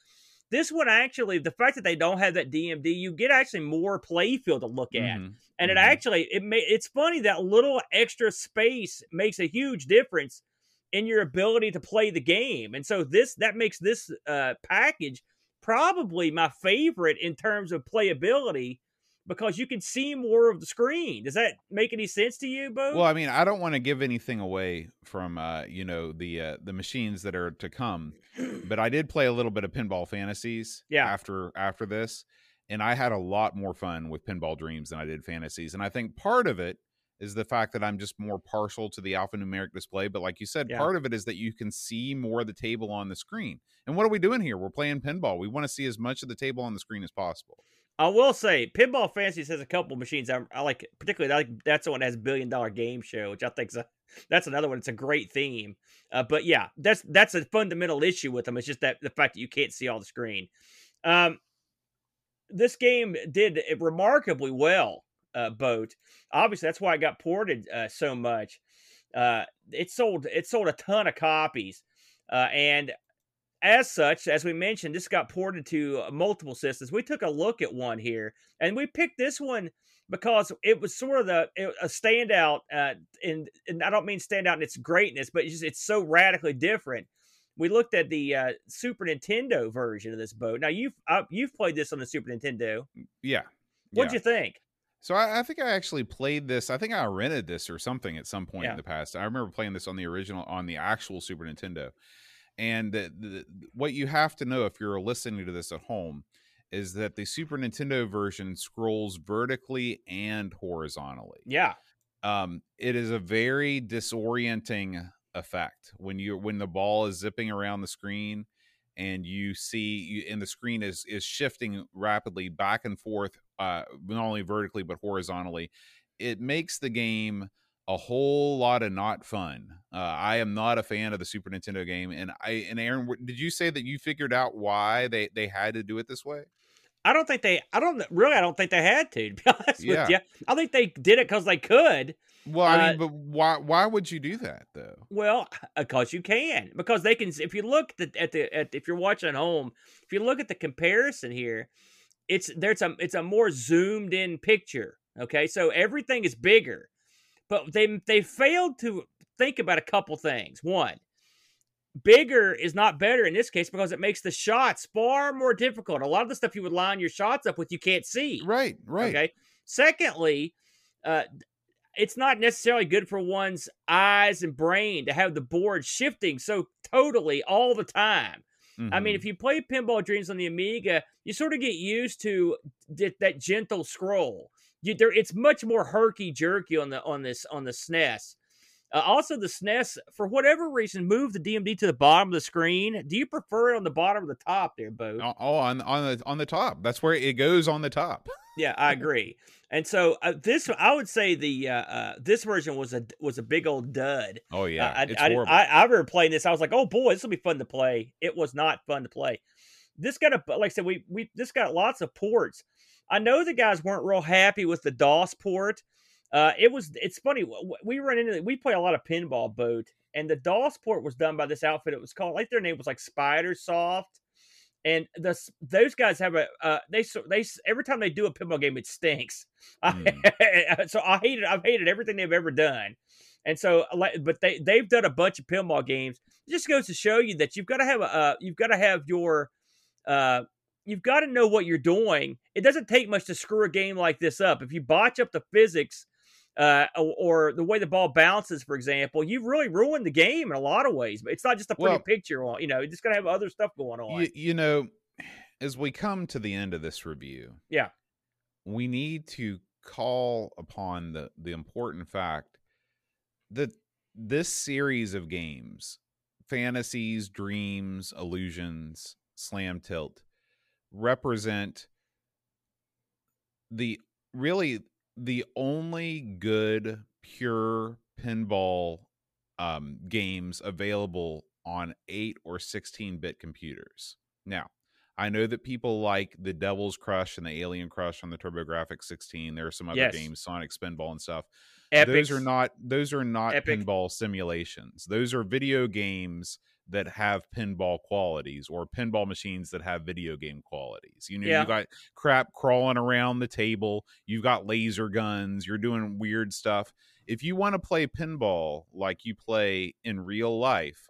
This one actually, the fact that they don't have that DMD, you get actually more playfield to look at Mhm. and it Mhm. actually it may it's funny that little extra space makes a huge difference in your ability to play the game and so this that makes this uh package probably my favorite in terms of playability because you can see more of the screen. Does that make any sense to you bo well i mean i don't want to give anything away from uh you know the uh the machines that are to come but i did play a little bit of pinball fantasies Yeah. after after this and i had a lot more fun with pinball dreams than i did fantasies and i think part of it is the fact that i'm just more partial to the alphanumeric display but like you said Yeah. part of it is that you can see more of the table on the screen and what are we doing here? We're playing pinball. We want to see as much of the table on the screen as possible I will say, Pinball Fantasy has a couple machines I, I like. Particularly, like that's the one that has Billion Dollar Game Show, which I think's a that's another one. It's a great theme. Uh, but yeah, that's that's a fundamental issue with them. It's just that the fact that you can't see all the screen. Um, this game did remarkably well. Uh, boat. Obviously, that's why it got ported uh, so much. Uh, it sold it sold a ton of copies, uh, and as such, as we mentioned, this got ported to uh, multiple systems. We took a look at one here, and we picked this one because it was sort of the a standout. Uh, in, and I don't mean standout in its greatness, but it's just it's so radically different. We looked at the uh, Super Nintendo version of this boat. Now you've uh, you've played this on the Super Nintendo. Yeah. What'd yeah. you think? So I, I, think I actually played this. I think I rented this or something at some point Yeah. in the past. I remember playing this on the original, on the actual Super Nintendo. And the, the, what you have to know if you're listening to this at home is that the Super Nintendo version scrolls vertically and horizontally. Yeah, Um, it is a very disorienting effect when you when the ball is zipping around the screen and you see you, and the screen is is shifting rapidly back and forth uh not only vertically but horizontally it makes the game a whole lot of not fun uh i am not a fan of the super nintendo game and i and aaron did you say that you figured out why they they had to do it this way I don't think they. I don't really. I don't think they had to. <laughs> To be honest Yeah. with you, I think they did it because they could. well i Uh, mean but why why would you do that though Well, <laughs> because you can, because they can. If you look at the, at the at, if you're watching at home, if you look at the comparison here, it's there's a it's a more zoomed in picture. Okay, so everything is bigger, but they they failed to think about a couple things. One, bigger is not better in this case because it makes the shots far more difficult. A lot of the stuff you would line your shots up with, you can't see. right right Okay. Secondly, uh, it's not necessarily good for one's eyes and brain to have the board shifting so totally all the time. I mean, Mhm. if you play Pinball Dreams on the Amiga, you sort of get used to that gentle scroll. You, there, it's much more herky jerky on the on this on the SNES. Uh, also, the SNES, for whatever reason, moved the DMD to the bottom of the screen. Do you prefer it on the bottom or the top, there, Bo? Oh, oh, on on the on the top. That's where it goes on the top. Yeah, I agree. And so uh, this, I would say the uh, uh, this version was a was a big old dud. Oh yeah, I, it's I, horrible. I, I remember playing this. I was like, oh boy, this will be fun to play. It was not fun to play. This got a like I said, we we this got lots of ports. I know the guys weren't real happy with the DOS port. Uh, it was it's funny. We run into we play a lot of pinball boat, and the DOS port was done by this outfit. It was called like their name was like Spider Soft, and the those guys have a uh, they they every time they do a pinball game, it stinks. <laughs> <laughs> so I hated I've hated everything they've ever done. And so, like, but they they've done a bunch of pinball games. It just goes to show you that you've got to have a uh, you've got to have your uh, you've got to know what you're doing. It doesn't take much to screw a game like this up. If you botch up the physics uh, or, or the way the ball bounces, for example, you've really ruined the game in a lot of ways. But it's not just a pretty Well- picture on. You know, you just got to have other stuff going on. you, you know, as we come to the end of this review, Yeah. we need to call upon the the important fact that this series of games, fantasies, dreams, illusions, slam tilt, represent the really the only good pure pinball um, games available on 8 or 16 bit computers. Now, I know that people like the Devil's Crush and the Alien Crush on the TurboGrafx 16. There are some other Yes. games, Sonic Spinball and stuff. Epics. Those are not those are not Epic. pinball simulations. Those are video games that have pinball qualities or pinball machines that have video game qualities. You know, Yeah. you got crap crawling around the table, you've got laser guns, you're doing weird stuff. If you want to play pinball like you play in real life,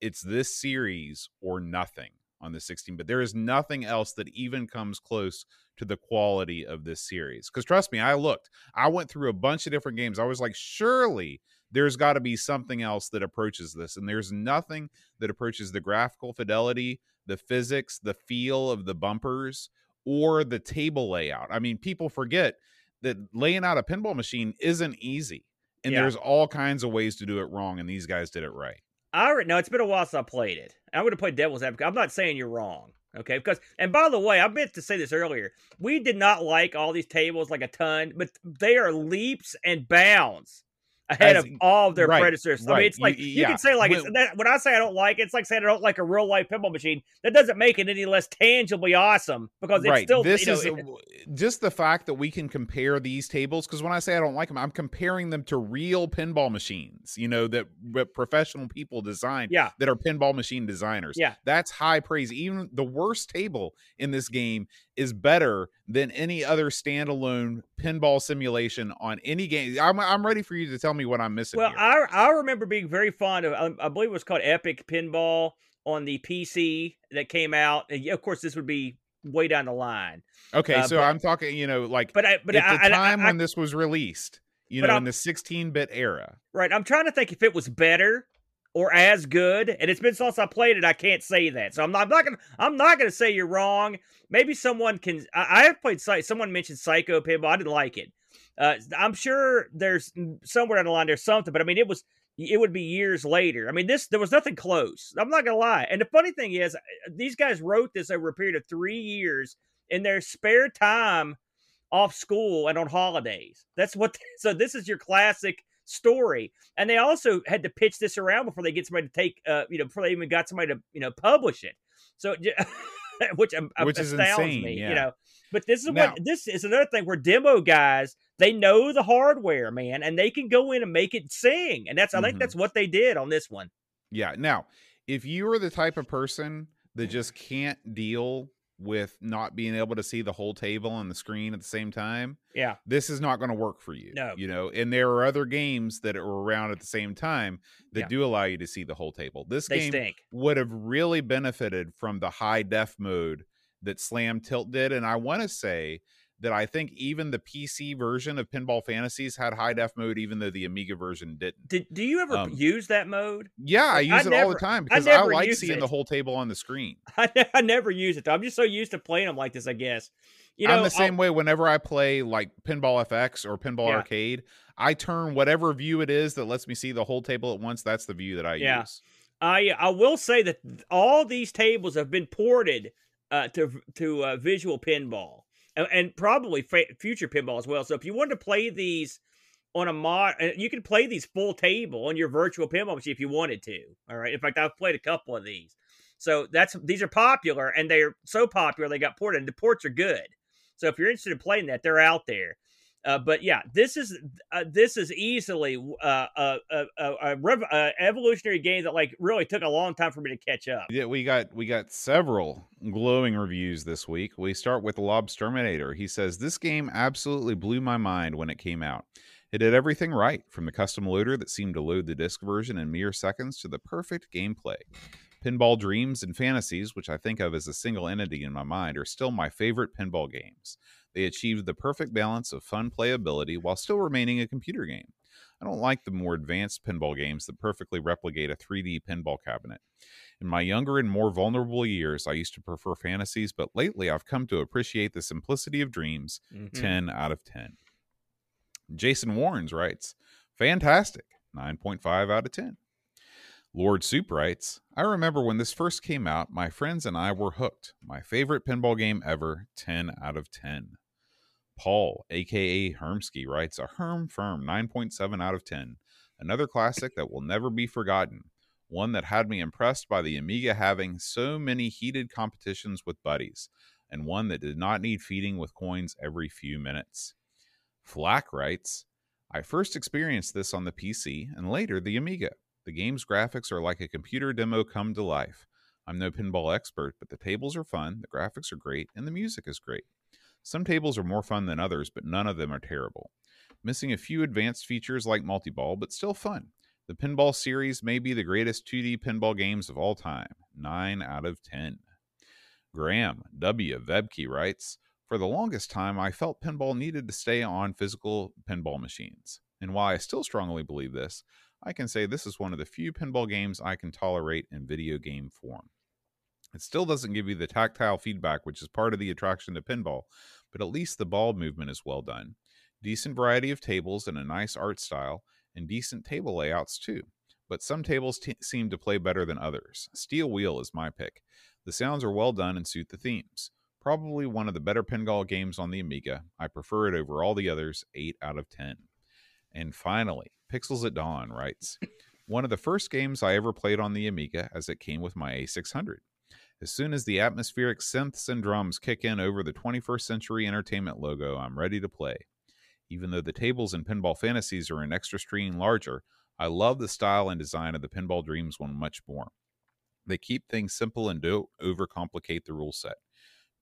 it's this series or nothing on the 16 but there is nothing else that even comes close to the quality of this series because trust me i looked i went through a bunch of different games i was like surely there's got to be something else that approaches this and there's nothing that approaches the graphical fidelity the physics the feel of the bumpers or the table layout i mean people forget that laying out a pinball machine isn't easy and Yeah. there's all kinds of ways to do it wrong and these guys did it right I re- no, it's been a while since I played it. I'm going to play Devil's Advocate. I'm not saying you're wrong, okay? Because and by the way, I meant to say this earlier. We did not like all these tables like a ton, but they are leaps and bounds. Ahead As- of all of their right, predecessors. I mean, it's like You- you, yeah. can say like it's, When- that, when I say I don't like it, it's like saying I don't like a real life pinball machine. That doesn't make it any less tangibly awesome because it's right. still this you know, is it- just the fact that we can compare these tables. Because when I say I don't like them, I'm comparing them to real pinball machines. You know that, that professional people design. yeah. that are pinball machine designers. Yeah. That's high praise. Even the worst table in this game is better than any other standalone pinball simulation on any game. I'm, I'm ready for you to tell me what I'm missing. Well, here. I I remember being very fond of. I, I believe it was called Epic Pinball on the PC that came out. And of course, this would be way down the line. okay, uh, so but- I'm talking, you know, like But I but at I, the time I- when this was released, you know, I'm- in the 16-bit era. right, I'm trying to think if it was better or as good. And it's been since I played it. I can't say that. So I'm not, I'm not gonna I'm not gonna say you're wrong. Maybe someone can. I, I have played. Someone mentioned Psycho Pinball. I didn't like it. Uh, I'm sure there's somewhere down the line there's something, but I mean it was it would be years later. I mean this there was nothing close. I'm not gonna lie. And the funny thing is, uh, these guys wrote this over a period of three years in their spare time off school and on holidays. That's what. <laughs> So this is your classic story. And they also had to pitch this around before they get somebody to take, uh, you know, before they even got somebody to, you know, publish it. So, <laughs> which um, Which is astounds insane, me, yeah. you know. But this is Now- what this is another thing where demo guys they know the hardware, man, and they can go in and make it sing. And that's I think Mhm. that's what they did on this one. Yeah. Now, if you are the type of person that just can't deal with not being able to see the whole table on the screen at the same time, Yeah, this is not going to work for you. No. You know, and there are other games that are around at the same time that Yeah. do allow you to see the whole table. This they game stink. would have really benefited from the high def mode that Slam Tilt did. And I want to say that I think even the PC version of Pinball Fantasies had high def mode, even though the Amiga version didn't. Did do you ever Um, use that mode? Yeah, I I use it all the time because I, never like seeing it. the whole table on the screen. <laughs> I, I never use it. Though. I'm just so used to playing them like this. I guess. You know, I'm the I'll- same way whenever I play like Pinball FX or Pinball Yeah. Arcade. I turn whatever view it is that lets me see the whole table at once. That's the view that I Yeah. use. I I will say that all these tables have been ported uh, to to uh, visual pinball and, probably future pinball as well. So if you wanted to play these on a mod, uh, you can play these full table on your virtual pinball machine if you wanted to. All right. In fact, I've played a couple of these. So that's these are popular and they're so popular they got ported. And the ports are good. So if you're interested in playing that, they're out there. Uh, but yeah, this is uh, this is easily uh, a, a, a, a, rev- a evolutionary game that like really took a long time for me to catch up. Yeah, we got we got several glowing reviews this week. We start with Lobsterminator. He says this game absolutely blew my mind when it came out. It did everything right, from the custom loader that seemed to load the disc version in mere seconds to the perfect gameplay. Pinball Dreams and Fantasies, which I think of as a single entity in my mind, are still my favorite pinball games. They achieved the perfect balance of fun playability while still remaining a computer game. I don't like the more advanced pinball games that perfectly replicate a 3D pinball cabinet. In my younger and more vulnerable years, I used to prefer fantasies, but lately I've come to appreciate the simplicity of dreams. Mhm. 10 out of 10. Jason Warrens writes, Fantastic. 9.5 out of 10. Lord Soup writes, I remember when this first came out, my friends and I were hooked. My favorite pinball game ever, 10 out of 10. Paul, aka Hermsky, writes, A Herm Firm, 9.7 out of 10. Another classic that will never be forgotten. One that had me impressed by the Amiga having so many heated competitions with buddies, and one that did not need feeding with coins every few minutes. Flack writes, I first experienced this on the PC and later the Amiga. The game's graphics are like a computer demo come to life. I'm no pinball expert, but the tables are fun, the graphics are great, and the music is great. Some tables are more fun than others, but none of them are terrible. Missing a few advanced features like multi-ball, but still fun. The pinball series may be the greatest 2D pinball games of all time. 9 out of 10. Graham W. Vebke writes, For the longest time, I felt pinball needed to stay on physical pinball machines. And while I still strongly believe this, I can say this is one of the few pinball games I can tolerate in video game form. It still doesn't give you the tactile feedback, which is part of the attraction to pinball, but at least the ball movement is well done. Decent variety of tables and a nice art style, and decent table layouts too. But some tables t- seem to play better than others. Steel Wheel is my pick. The sounds are well done and suit the themes. Probably one of the better pinball games on the Amiga. I prefer it over all the others, 8 out of 10. And finally, Pixels at Dawn writes, one of the first games I ever played on the Amiga as it came with my A600. As soon as the atmospheric synths and drums kick in over the 21st Century Entertainment logo, I'm ready to play. Even though the tables in Pinball Fantasies are an extra screen larger, I love the style and design of the Pinball Dreams one much more. They keep things simple and don't overcomplicate the rule set.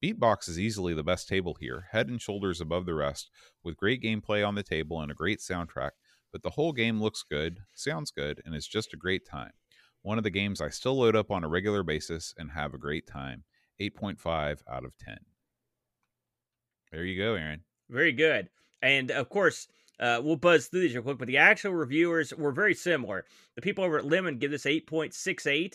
Beatbox is easily the best table here, head and shoulders above the rest, with great gameplay on the table and a great soundtrack. But the whole game looks good, sounds good, and is just a great time. One of the games I still load up on a regular basis and have a great time. 8.5 out of 10. There you go, Aaron. Very good. And of course, uh, we'll buzz through these real quick, but the actual reviewers were very similar. The people over at Lemon give this 8.68.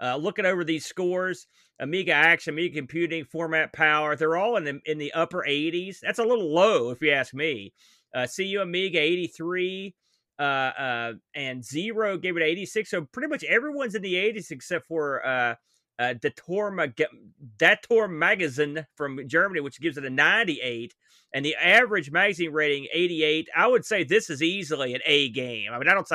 Uh, looking over these scores, Amiga Action, Amiga Computing, Format Power, they're all in the, in the upper 80s. That's a little low, if you ask me. Uh, CU Amiga 83, uh, uh, and Zero gave it 86. So pretty much everyone's in the 80s except for uh, uh, Dator, Mag- Dator Magazine from Germany, which gives it a 98. And the average magazine rating 88. I would say this is easily an A game. I mean, I don't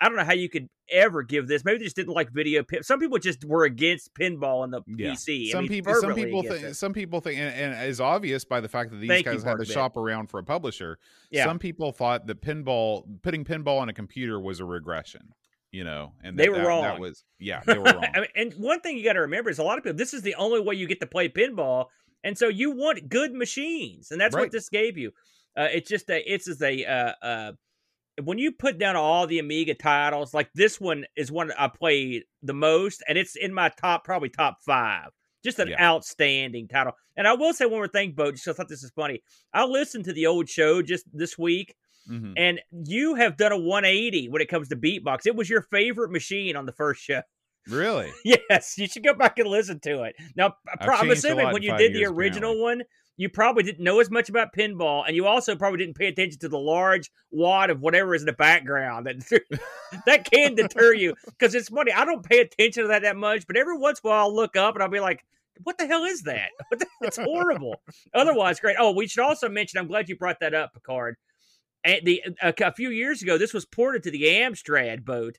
I don't know how you could ever give this. Maybe they just didn't like video. Pin- some people just were against pinball on the Yeah. PC. I Some mean, people, some people think, it. some people think, and, and is obvious by the fact that these Thank guys had to shop around for a publisher. Yeah. Some people thought that pinball, putting pinball on a computer was a regression. You know, and They that, were that, wrong. That was, yeah, <laughs> they were wrong. I mean, and one thing you got to remember is a lot of people. This is the only way you get to play pinball, and so you want good machines, and that's Right. what this gave you. Uh, it's just a, it's just a, uh, uh, when you put down all the Amiga titles, like this one is one I played the most, and it's in my top, probably top five. Just an Yeah. outstanding title. And I will say one more thing, Bo, just I thought this is funny. I listened to the old show just this week, Mhm. and you have done a 180 when it comes to beatbox. It was your favorite machine on the first show. Really? <laughs> Yes, you should go back and listen to it. Now, I'm assuming when you did the original one, you probably didn't know as much about pinball, and you also probably didn't pay attention to the large wad of whatever is in the background. That <laughs> that can deter you <laughs> because it's funny. I don't pay attention to that that much, but every once in a while I'll look up and I'll be like, "What the hell is that? The- It's horrible." <laughs> Otherwise, great. Oh, we should also mention. I'm glad you brought that up, Picard. And the a, a few years ago, this was ported to the Amstrad boat.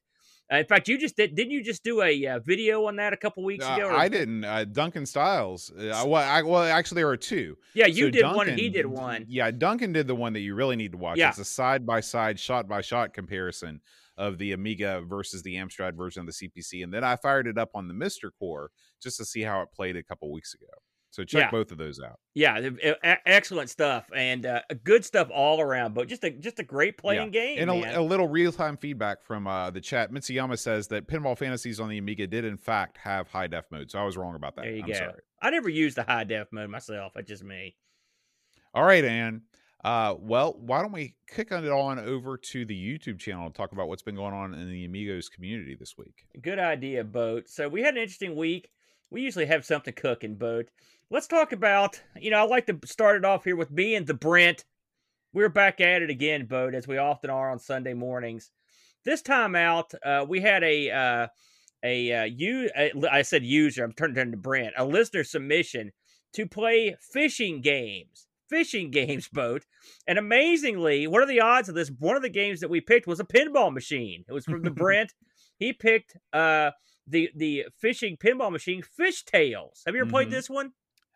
Uh, in fact, you just did. Didn't you just do a uh, video on that a couple weeks Uh, ago? or- I didn't. Uh, Duncan Styles. Uh, well, I, well, actually, there are two. Yeah, you So did one and he did one. Yeah, Duncan did the one that you really need to watch. Yeah. It's a side by side, shot by shot comparison of the Amiga versus the Amstrad version of the CPC, and then I fired it up on the MiSTer Core just to see how it played a couple weeks ago. So check Yeah. both of those out. Yeah, excellent stuff and uh, good stuff all around. But just a just a great playing game, And a, a little real time feedback from uh, the chat. Mitsuyama says that Pinball Fantasies on the Amiga did in fact have high def mode, so I was wrong about that. there you I'm go. sorry. I never used the high def mode myself. That's just me. All right, Ann. Uh, well, why don't we kick it on over to the YouTube channel and talk about what's been going on in the Amigos community this week? Good idea, Boat. So we had an interesting week. We usually have something cooking, Boat. Let's talk about, you know, I like to start it off here with me and the Brent. We're back at it again, Boat, as we often are on Sunday mornings. This time out, uh, we had a uh, a uh, you I said user. I'm turning turning to Brent, a listener submission to play fishing games. Fishing <laughs> games, boat. And amazingly, what are the odds of this? One of the games that we picked was a pinball machine. It was from the <laughs> Brent. He picked uh the the fishing pinball machine, Fish Tales. Have you ever played Mhm. this one?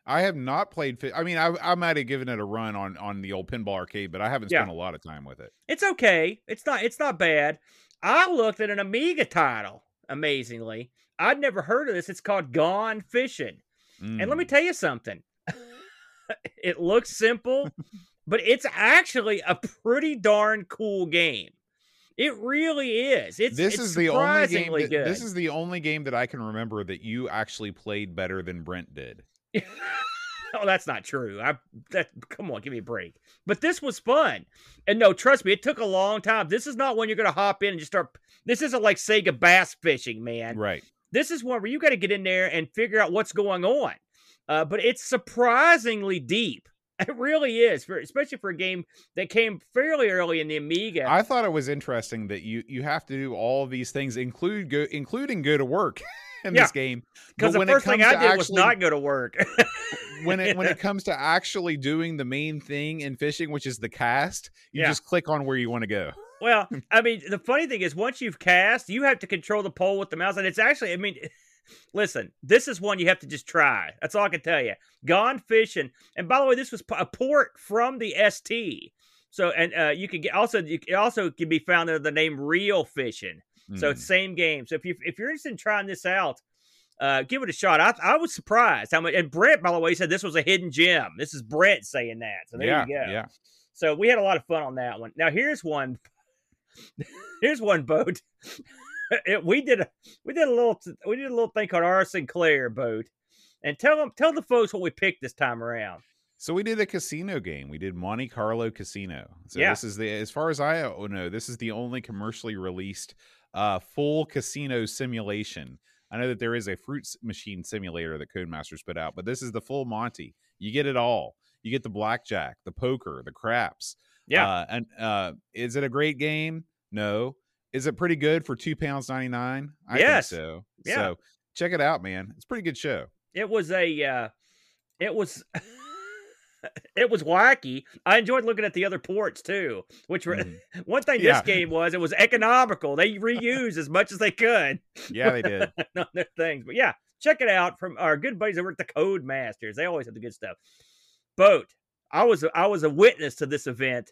I have not played. I mean, I, I might have given it a run on on the old pinball arcade, but I haven't Yeah. spent a lot of time with it. It's okay. It's not it's not bad. I looked at an Amiga title, amazingly. I'd never heard of this. It's called Gone Fishing. And let me Mm. tell you something. <laughs> it looks simple, but it's actually a pretty darn cool game. It really is. It's this it's is the only game. That, good. this is the only game that I can remember that you actually played better than Brent did. <laughs> oh, that's not true. I that come on, give me a break. But this was fun, and no, trust me, it took a long time. This is not when you're gonna hop in and just start. This isn't like Sega bass fishing, man. Right. This is one where you got to get in there and figure out what's going on. Uh, but it's surprisingly deep. <laughs> It really is, for especially for a game that came fairly early in the Amiga. I thought it was interesting that you you have to do all these things, include go including go to work <laughs> <laughs> in Yeah. this game. Because the when first thing I did was not go to work. <laughs> when it when it comes to actually doing the main thing in fishing, which is the cast, you Yeah. just click on where you want to go. Well, <laughs> I mean, the funny thing is, once you've cast, you have to control the pole with the mouse, and it's actually, I mean, listen, this is one you have to just try. That's all I can tell you. Gone fishing, and by the way, this was a port from the ST. So, and uh, you can get also, you it also can be found under the name Real Fishing. So it's Mm. same game. So if you if you're interested in trying this out, uh, give it a shot. I I was surprised how much. And Brent, by the way, said this was a hidden gem. This is Brent saying that. So there yeah, you go. yeah. So we had a lot of fun on that one. Now here's one. <laughs> here's one boat. <laughs> It- we did a we did a little we did a little thing called our Sinclair boat, and tell them tell the folks what we picked this time around. So we did a casino game. We did Monte Carlo Casino. So Yeah. this is the as far as I know, this is the only commercially released uh full casino simulation. I know that there is a fruit machine simulator that Codemasters put out, but this is the full Monty. You get it all. You get the blackjack, the poker, the craps. Yeah, Uh, and uh is it a great game? No. Is it pretty good for two pounds ninety nine? I Yes. think so. Yeah. So check it out, man. It's a pretty good show. it was a uh, it was. <laughs> <laughs> It was wacky. I enjoyed looking at the other ports too. Which were Mhm. <laughs> one thing Yeah. this <laughs> game was. It was economical. They reused as much as they could. Yeah, they did. on their things. But yeah, check it out from our good buddies over at the Codemasters. They always have the good stuff. Boat. I was I was a witness to this event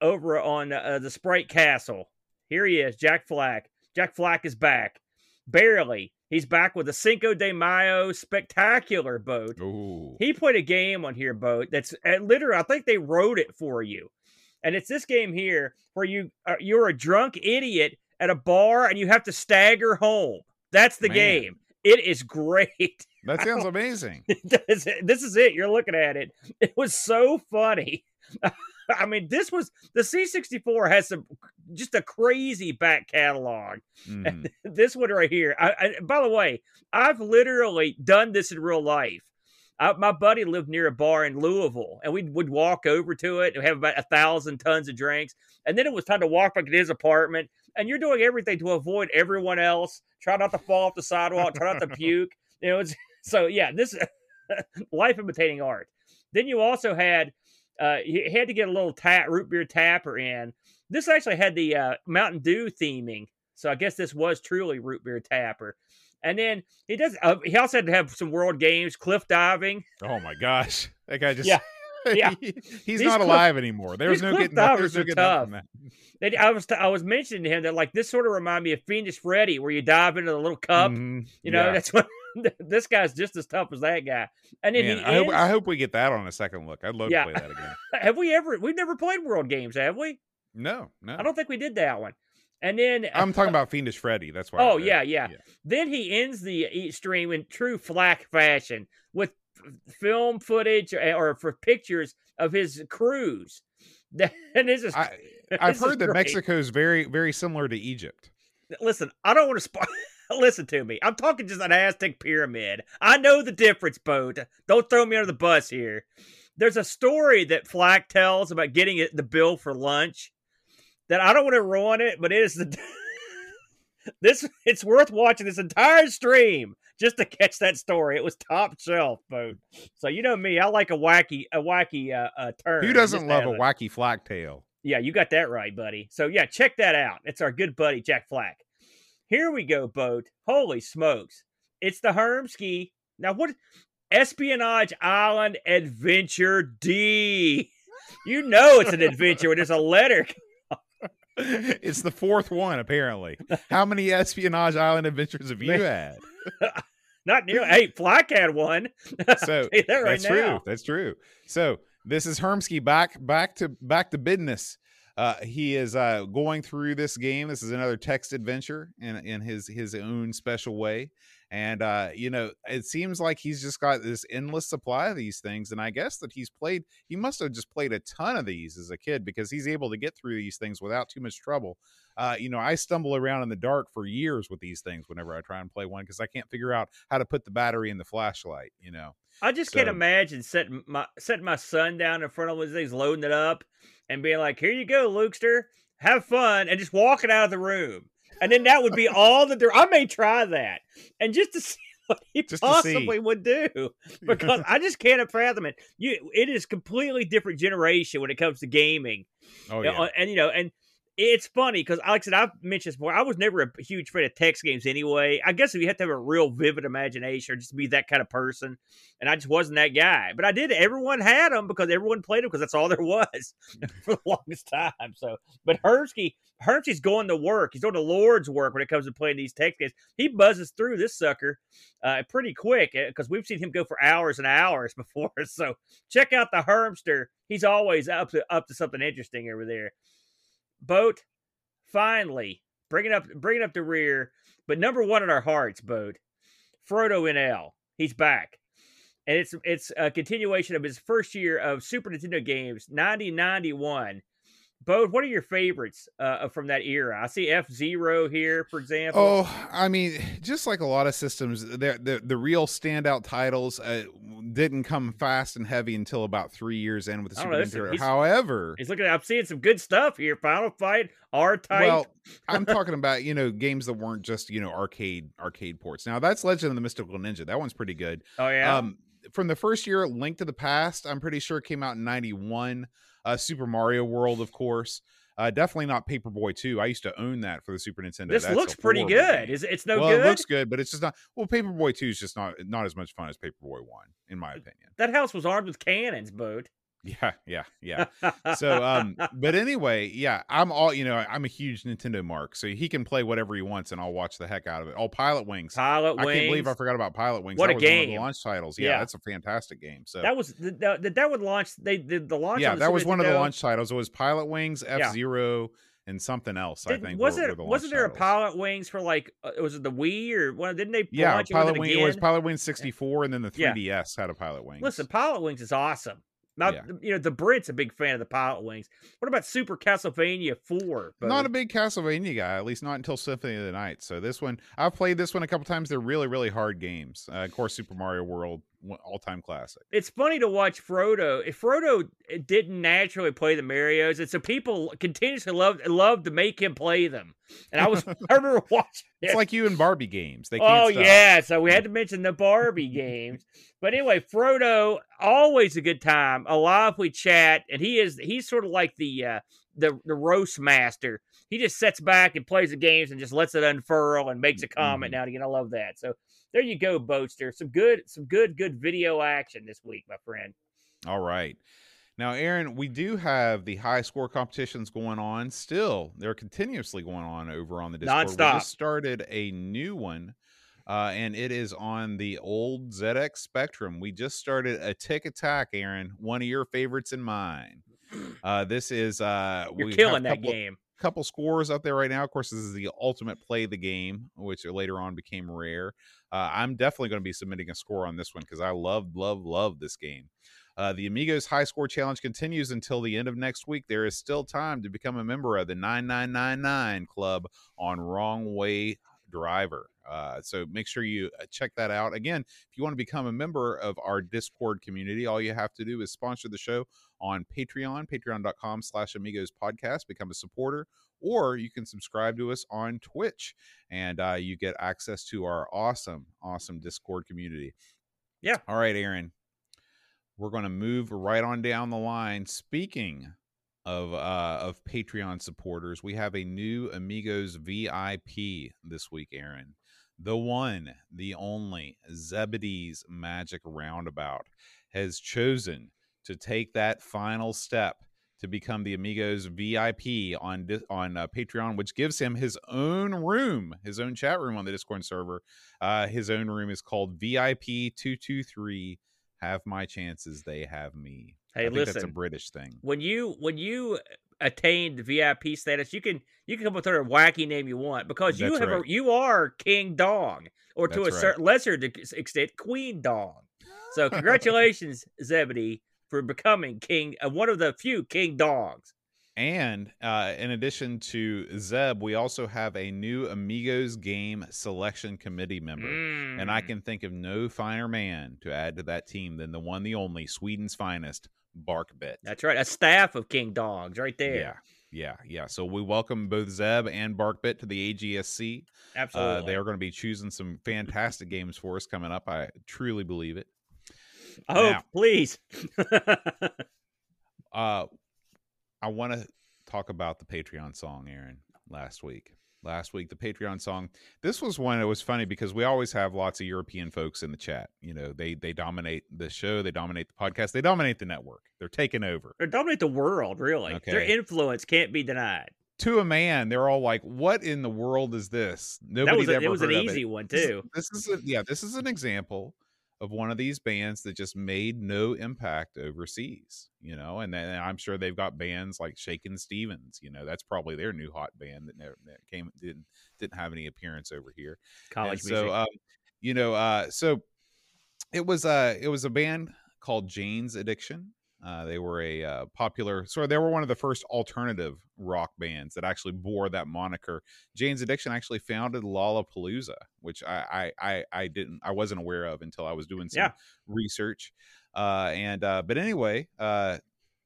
over on uh, the Sprite Castle. Here he is, Jack Flack. Jack Flack is back. Barely. He's back with a Cinco de Mayo spectacular boat. Ooh. He put a game on here, boat. That's uh, literally. I think they wrote it for you, and it's this game here where you uh, you're a drunk idiot at a bar and you have to stagger home. That's the Man. game. It is great. <laughs> That sounds amazing. <laughs> this is it. You're looking at it. It was so funny. <laughs> <laughs> I mean, this was the C64 has some just a crazy back catalog. Mhm. <laughs> this one right here. I, I, by the way, I've literally done this in real life. I, my buddy lived near a bar in Louisville, and we would walk over to it and have about a thousand tons of drinks. And then it was time to walk back to his apartment, and you're doing everything to avoid everyone else. Try not to fall off the sidewalk. Try not to <laughs> puke. You know, it's so yeah. This life imitating art. Then you also had uh, you had to get a little tap, root beer tapper in. This actually had the uh, Mountain Dew theming, so I guess this was truly root beer tapper. And then he does. Uh, he also had to have some world games, cliff diving. Oh my gosh, that guy just Yeah. Yeah. <laughs> he's These not cliff- alive anymore. There's these no getting divers There's no getting tough. from that. They- I was t- I was mentioning to him that like this sort of reminded me of Fiendish Freddy, where you dive into the little cup. Mhm. You know, Yeah. that's what <laughs> this guy's just as tough as that guy. And then Man, he I hope I hope we get that on a second look. I'd love Yeah. to play that again. <laughs> have we ever? We've never played World Games, have we? No, no. I don't think we did that one. And then uh, I'm talking uh, about Fiendish Freddy. That's why. Oh said- yeah, yeah, Then he ends the stream in true flack fashion with f- film footage or, or for pictures of his cruise. <laughs> And this is I, is heard that. Mexico is very, very similar to Egypt. listen. I don't want to spoil. Listen to me. I'm talking just an Aztec pyramid. I know the difference, boat. Don't throw me under the bus here. There's a story that Flack tells about getting the bill for lunch. That I don't want to ruin it, but it is the <laughs> this. It's worth watching this entire stream just to catch that story. It was top shelf, boat. So you know me, I like a wacky, a wacky uh, uh turn. Who doesn't love a wacky Flack tale? Yeah, you got that right, buddy. So yeah, check that out. It's our good buddy Jack Flack. Here we go, boat. Holy smokes. It's the Hermski. Now what Espionage Island Adventure D. You know it's an adventure when there's a letter. <laughs> it's the fourth one, apparently. How many Espionage Island adventures have you had? <laughs> Not nearly. Hey, Flack had one. <laughs> So I'll tell you that right that's now. true. That's true. So this is Hermsky back back to back to business. Uh, he is uh, going through this game. This is another text adventure in in his his own special way. And uh, you know, it seems like he's just got this endless supply of these things. And I guess that he's played. He must have just played a ton of these as a kid because he's able to get through these things without too much trouble. Uh, you know, I stumble around in the dark for years with these things whenever I try and play one because I can't figure out how to put the battery in the flashlight. You know. I just can't imagine setting my setting my son down in front of one of these things, loading it up, and being like, "Here you go, Lukester, have fun," and just walking out of the room. And then that would be <laughs> all the. I may try that, and just to <laughs> see what he Just possibly would do, <laughs> because I just can't fathom it. You, it is completely different generation when it comes to gaming. Oh yeah. know, and you know, and it's funny because, like I said, I've mentioned this before. I was never a huge fan of text games anyway. I guess if you have to have a real vivid imagination or just be that kind of person, and I just wasn't that guy. But I did. Everyone had them because everyone played them because that's all there was <laughs> for the longest time. So, but Hermsky, Hermsky's going to work. He's doing the Lord's work when it comes to playing these text games. He buzzes through this sucker uh, pretty quick because we've seen him go for hours and hours <laughs> before. So check out the Hermster. He's always up to up to something interesting over there boat finally bringing up bringing up the rear but number one in our hearts boat frodo nl he's back. And it's it's a continuation of his first year of super nintendo games 9091 Bode, what are your favorites uh, from that era? I see F Zero here, for example. Oh, I mean, just like a lot of systems, the the, the real standout titles uh, didn't come fast and heavy until about three years in with the Super Nintendo. However, he's looking. I'm seeing some good stuff here. Final Fight, R Type. Well, I'm talking about you know games that weren't just you know arcade arcade ports. Now that's Legend of the Mystical Ninja. That one's pretty good. Oh yeah. Um, from the first year, Link to the Past, I'm pretty sure came out in '91 uh, Super Mario World, of course. Uh, definitely not Paperboy 2. I used to own that for the Super Nintendo. This That's looks pretty good. Is it's no well, good? It looks good, but it's just not. Well, Paperboy 2 is just not not as much fun as Paperboy 1, in my opinion. That house was armed with cannons, Bode. Yeah, yeah, yeah. so, um, but anyway, yeah, I'm all you know. I'm a huge Nintendo mark, so he can play whatever he wants, and I'll watch the heck out of it. Oh, Pilotwings! Pilot I Wings! I can't believe I forgot about Pilot Wings. What that a game! the launch titles. Yeah, yeah, that's a fantastic game. So that was the, the, that would launch. They did the launch. Yeah, the that was one of the launch titles. It was Pilot Wings, F Zero. Yeah and something else. Did, I think was were, it were the wasn't there titles. a Pilot Wings for like uh, was it the Wii or one? Didn't they? Yeah, Pilot Wings. It was Pilot Wings sixty four, and then the 3DS yeah. had a Pilot Wings. Listen, Pilot Wings is awesome. Now, yeah. you know, the Brits a big fan of the Pilotwings. What about Super Castlevania 4? Not a big Castlevania guy, at least not until Symphony of the Night. So this one, I've played this one a couple times. They're really, really hard games. Uh, of course, Super Mario World, all time classic. It's funny to watch Frodo. If Frodo didn't naturally play the Mario's, and so people continuously love love to make him play them. And I was <laughs> I remember watching. It. It's like you and Barbie games. They oh stop. yeah, so we had to mention the Barbie <laughs> games. But anyway, Frodo always a good time. A lot we chat, and he is he's sort of like the uh, the the roast master. He just sets back and plays the games and just lets it unfurl and makes a comment mm-hmm. now and again. I love that. So there you go, Boaster. Some good, some good, good video action this week, my friend. All right. Now, Aaron, we do have the high score competitions going on still. They're continuously going on over on the Discord. Nonstop. We just started a new one, uh, and it is on the old ZX Spectrum. We just started Atic Atac, Aaron, one of your favorites and mine. <clears throat> Uh, this is uh, you're killing that game couple scores up there right now. Of course, this is the ultimate play the game, which later on became rare. Uh, I'm definitely going to be submitting a score on this one because I love, love, love this game. Uh, the Amigos High Score Challenge continues until the end of next week. There is still time to become a member of the 9999 Club on Wrong Way Driver. Uh, so make sure you uh, check that out. Again, if you want to become a member of our Discord community, all you have to do is sponsor the show on Patreon, patreon.com slash amigos podcast, become a supporter, or you can subscribe to us on Twitch and uh, you get access to our awesome, awesome Discord community. Yeah. All right, Aaron. We're going to move right on down the line. Speaking of uh, of Patreon supporters, we have a new Amigos VIP this week, Aaron. The one, the only Zebedee's Magic Roundabout has chosen to take that final step to become the Amigos VIP on on uh, Patreon, which gives him his own room, his own chat room on the Discord server. Uh, his own room is called VIP two two three. Have my chances, they have me. Hey, listen, that's a British thing. When you when you attain the VIP status, you can you can come up with a wacky name you want because you that's have right. a, you are King Dong, or to that's a certain lesser extent, Queen Dong. So <laughs> congratulations, Zebedee for becoming king, uh, one of the few king dogs. And uh, in addition to Zeb, we also have a new Amigos game selection committee member. Mm. And I mm. can think of no finer man to add to that team than the one, the only, Sweden's finest, Barkbit. That's right. A staff of king dogs right there. Yeah. Yeah, yeah. So we welcome both Zeb and Barkbit to the AGSC. Absolutely. Uh, they are going to be choosing some fantastic games for us coming up. I truly believe it. I hope, now, please. <laughs> uh, I want to talk about the Patreon song, Aaron, last week. Last week, the Patreon song. This was one. It was funny because we always have lots of European folks in the chat. You know, they they dominate the show, they dominate the podcast, they dominate the network. They're taking over. They dominate the world, really. Their influence can't be denied. To a man, they're all like, "What in the world is this?" That was a, ever it was an easy it. one This too. This is a, yeah, this is an example of one of these bands that just made no impact overseas, you know. And then I'm sure they've got bands like Shakin' Stevens, you know, that's probably their new hot band that never that came didn't didn't have any appearance over here. College And music. so um, you know, uh so it was uh it was a band called Jane's Addiction. Uh, they were a uh, popular, so they were one of the first alternative rock bands that actually bore that moniker. Jane's Addiction actually founded Lollapalooza, which I I I, didn't I wasn't aware of until I was doing some Yeah. research. Uh, and uh, but anyway, uh,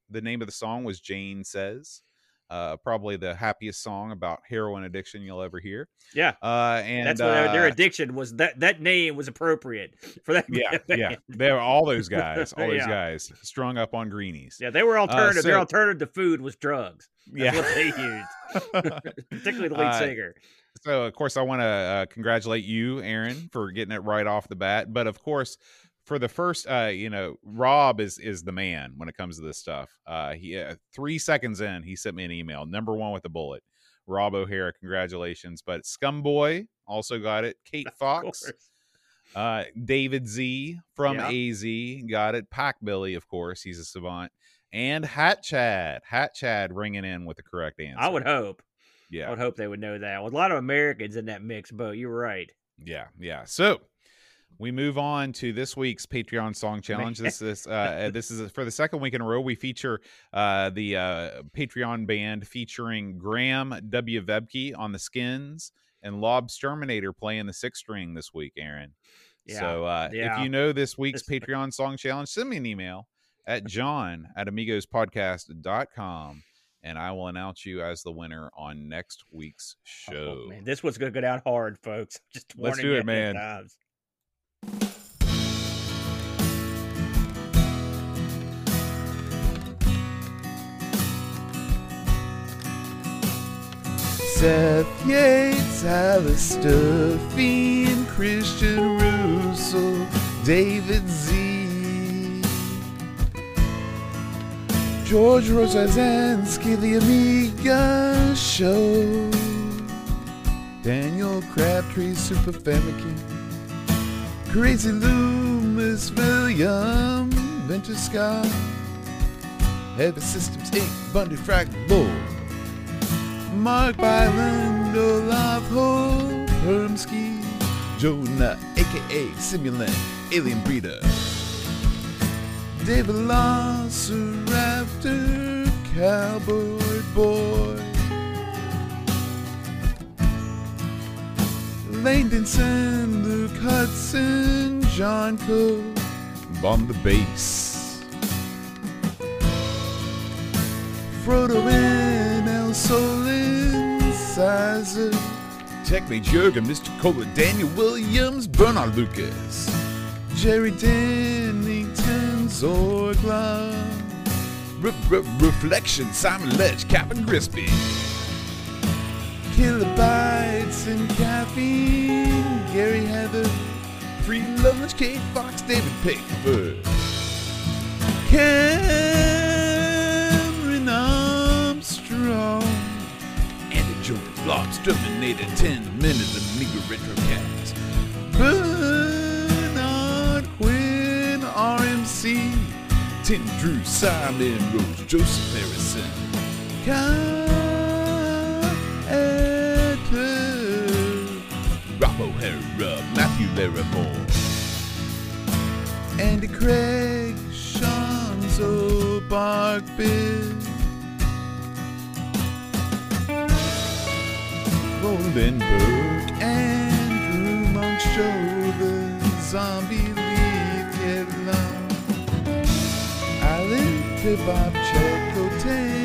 the name of the song was Jane Says. Uh, probably the happiest song about heroin addiction you'll ever hear. yeah. Uh, and That's what their, their uh, addiction was. That that name was appropriate <laughs> for that. yeah, band. yeah. they were all those guys, all those Yeah. guys strung up on greenies. Yeah, they were alternative. Their so- alternative to food was drugs. That's Yeah. what they <laughs> used, <laughs> particularly the lead Uh, singer. so of course I want to uh, congratulate you, Aaron, for getting it right off the bat. But of course, for the first, uh, you know, Rob is is the man when it comes to this stuff. Uh, he uh, three seconds in, he sent me an email, number one with a bullet. Rob O'Hara, congratulations. But Scumboy also got it. Kate <laughs> Fox, uh, David Z from Yeah. AZ got it. Pack Billy, of course, he's a savant. And Hat Chad, Hat Chad ringing in with the correct answer. I would hope. Yeah. I would hope they would know that. With a lot of Americans in that mix boat, you're right. Yeah, yeah. So we move on to this week's Patreon song challenge. This is uh, this is for the second week in a row. We feature uh, the uh, Patreon band featuring Graham W. Vebke on the skins and Lob Terminator playing the six string this week. Aaron. Yeah. So uh, Yeah. if you know this week's Patreon song challenge, send me an email at john at amigospodcast.com and I will announce you as the winner on next week's show. Oh, man, this one's gonna go down hard, folks. Just Let's do it, man. times. Seth Yates, Alistair Fiend, Christian Russell, David Z. George Rosazansky, The Amiga Show. Daniel Crabtree, Super Famikin. Crazy Loomis, William, Venture Scott. Heavy Systems Inc., Bundy Fraggle. Mark Byland, Olaf Hope, Hermsky, Jonah, aka Simulant, Alien Breeder, David Loss, Raptor, Cowboy Boy, Langdon Sand, Luke Hudson, John Cook, Bomb the Bass. Frodo and El Solin, Sizer, Techmate Jurgen, Mr. Cola, Daniel Williams, Bernard Lucas, Jerry Dennington, Zorgla, Re- Re- Reflection, Simon Ledge, Captain Crispy, Kilobytes and Caffeine, Gary Heather, Free Lunch, Kate Fox, David Pickford. Cameron Lobs, Terminator, 10 minutes of Amiga Retrocast. Bernard Quinn, RMC. Tim Drew, Simon Rose, Joseph Harrison. Kyle Etter. Rob O'Hara, Matthew Larimore. Andy Craig, Shanzo Barkbit, Rolenberg, Andrew Monk Show, the Zombie League Get Long, Alan Kebab Checo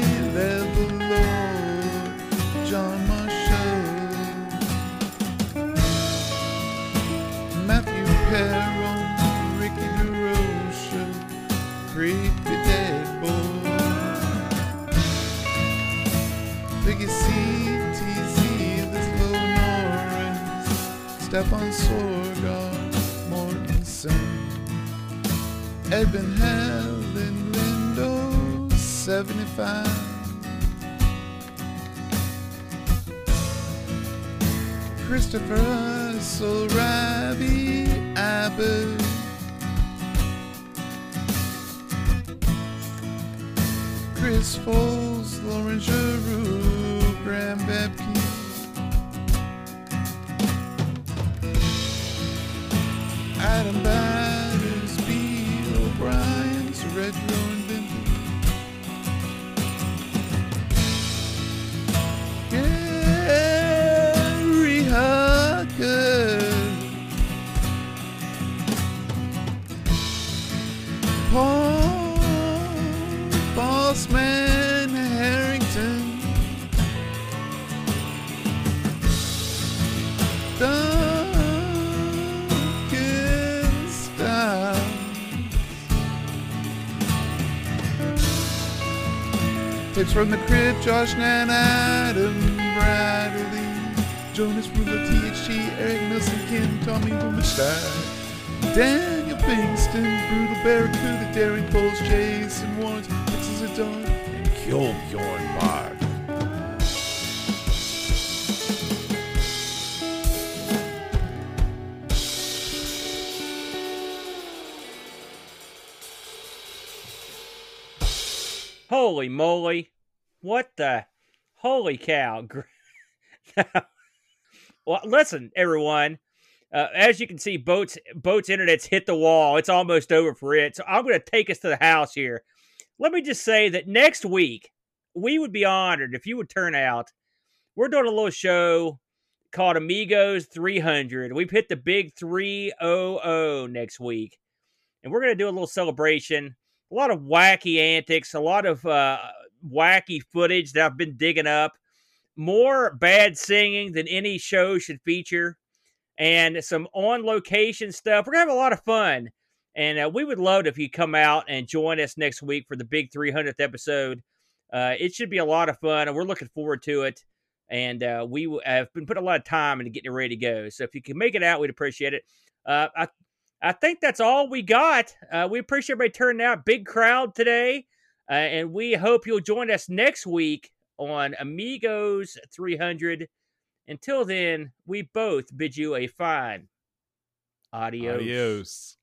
From the crib, Josh Nan, Adam Bradley, Jonas Rula, THG, Eric Nelson, Kim, Tommy Boomerstein, Daniel Bingston, Brutal Barracuda, Daring Poles, Jason Warrens, Texas a Dawn, and Kjolbjorn Bard. The? Holy cow. <laughs> Well, listen, everyone. Uh, as you can see, boats boats internet's hit the wall. It's almost over for it. So I'm going to take us to the house here. Let me just say that next week we would be honored if you would turn out. We're doing a little show called Amigos 300. We've hit the big 300 next week, and we're going to do a little celebration. A lot of wacky antics, a lot of uh, wacky footage that I've been digging up. More bad singing than any show should feature, and some on location stuff. We're gonna have a lot of fun, and uh, we would love if you come out and join us next week for the big 300th episode. Uh, it should be a lot of fun, and we're looking forward to it. And uh, we w- have been putting a lot of time into getting it ready to go. So if you can make it out, we'd appreciate it. Uh, I I think that's all we got. Uh, we appreciate everybody turning out. Big crowd today. Uh, and we hope you'll join us next week on Amigos 300. Until then, we both bid you a fine adios. Adios.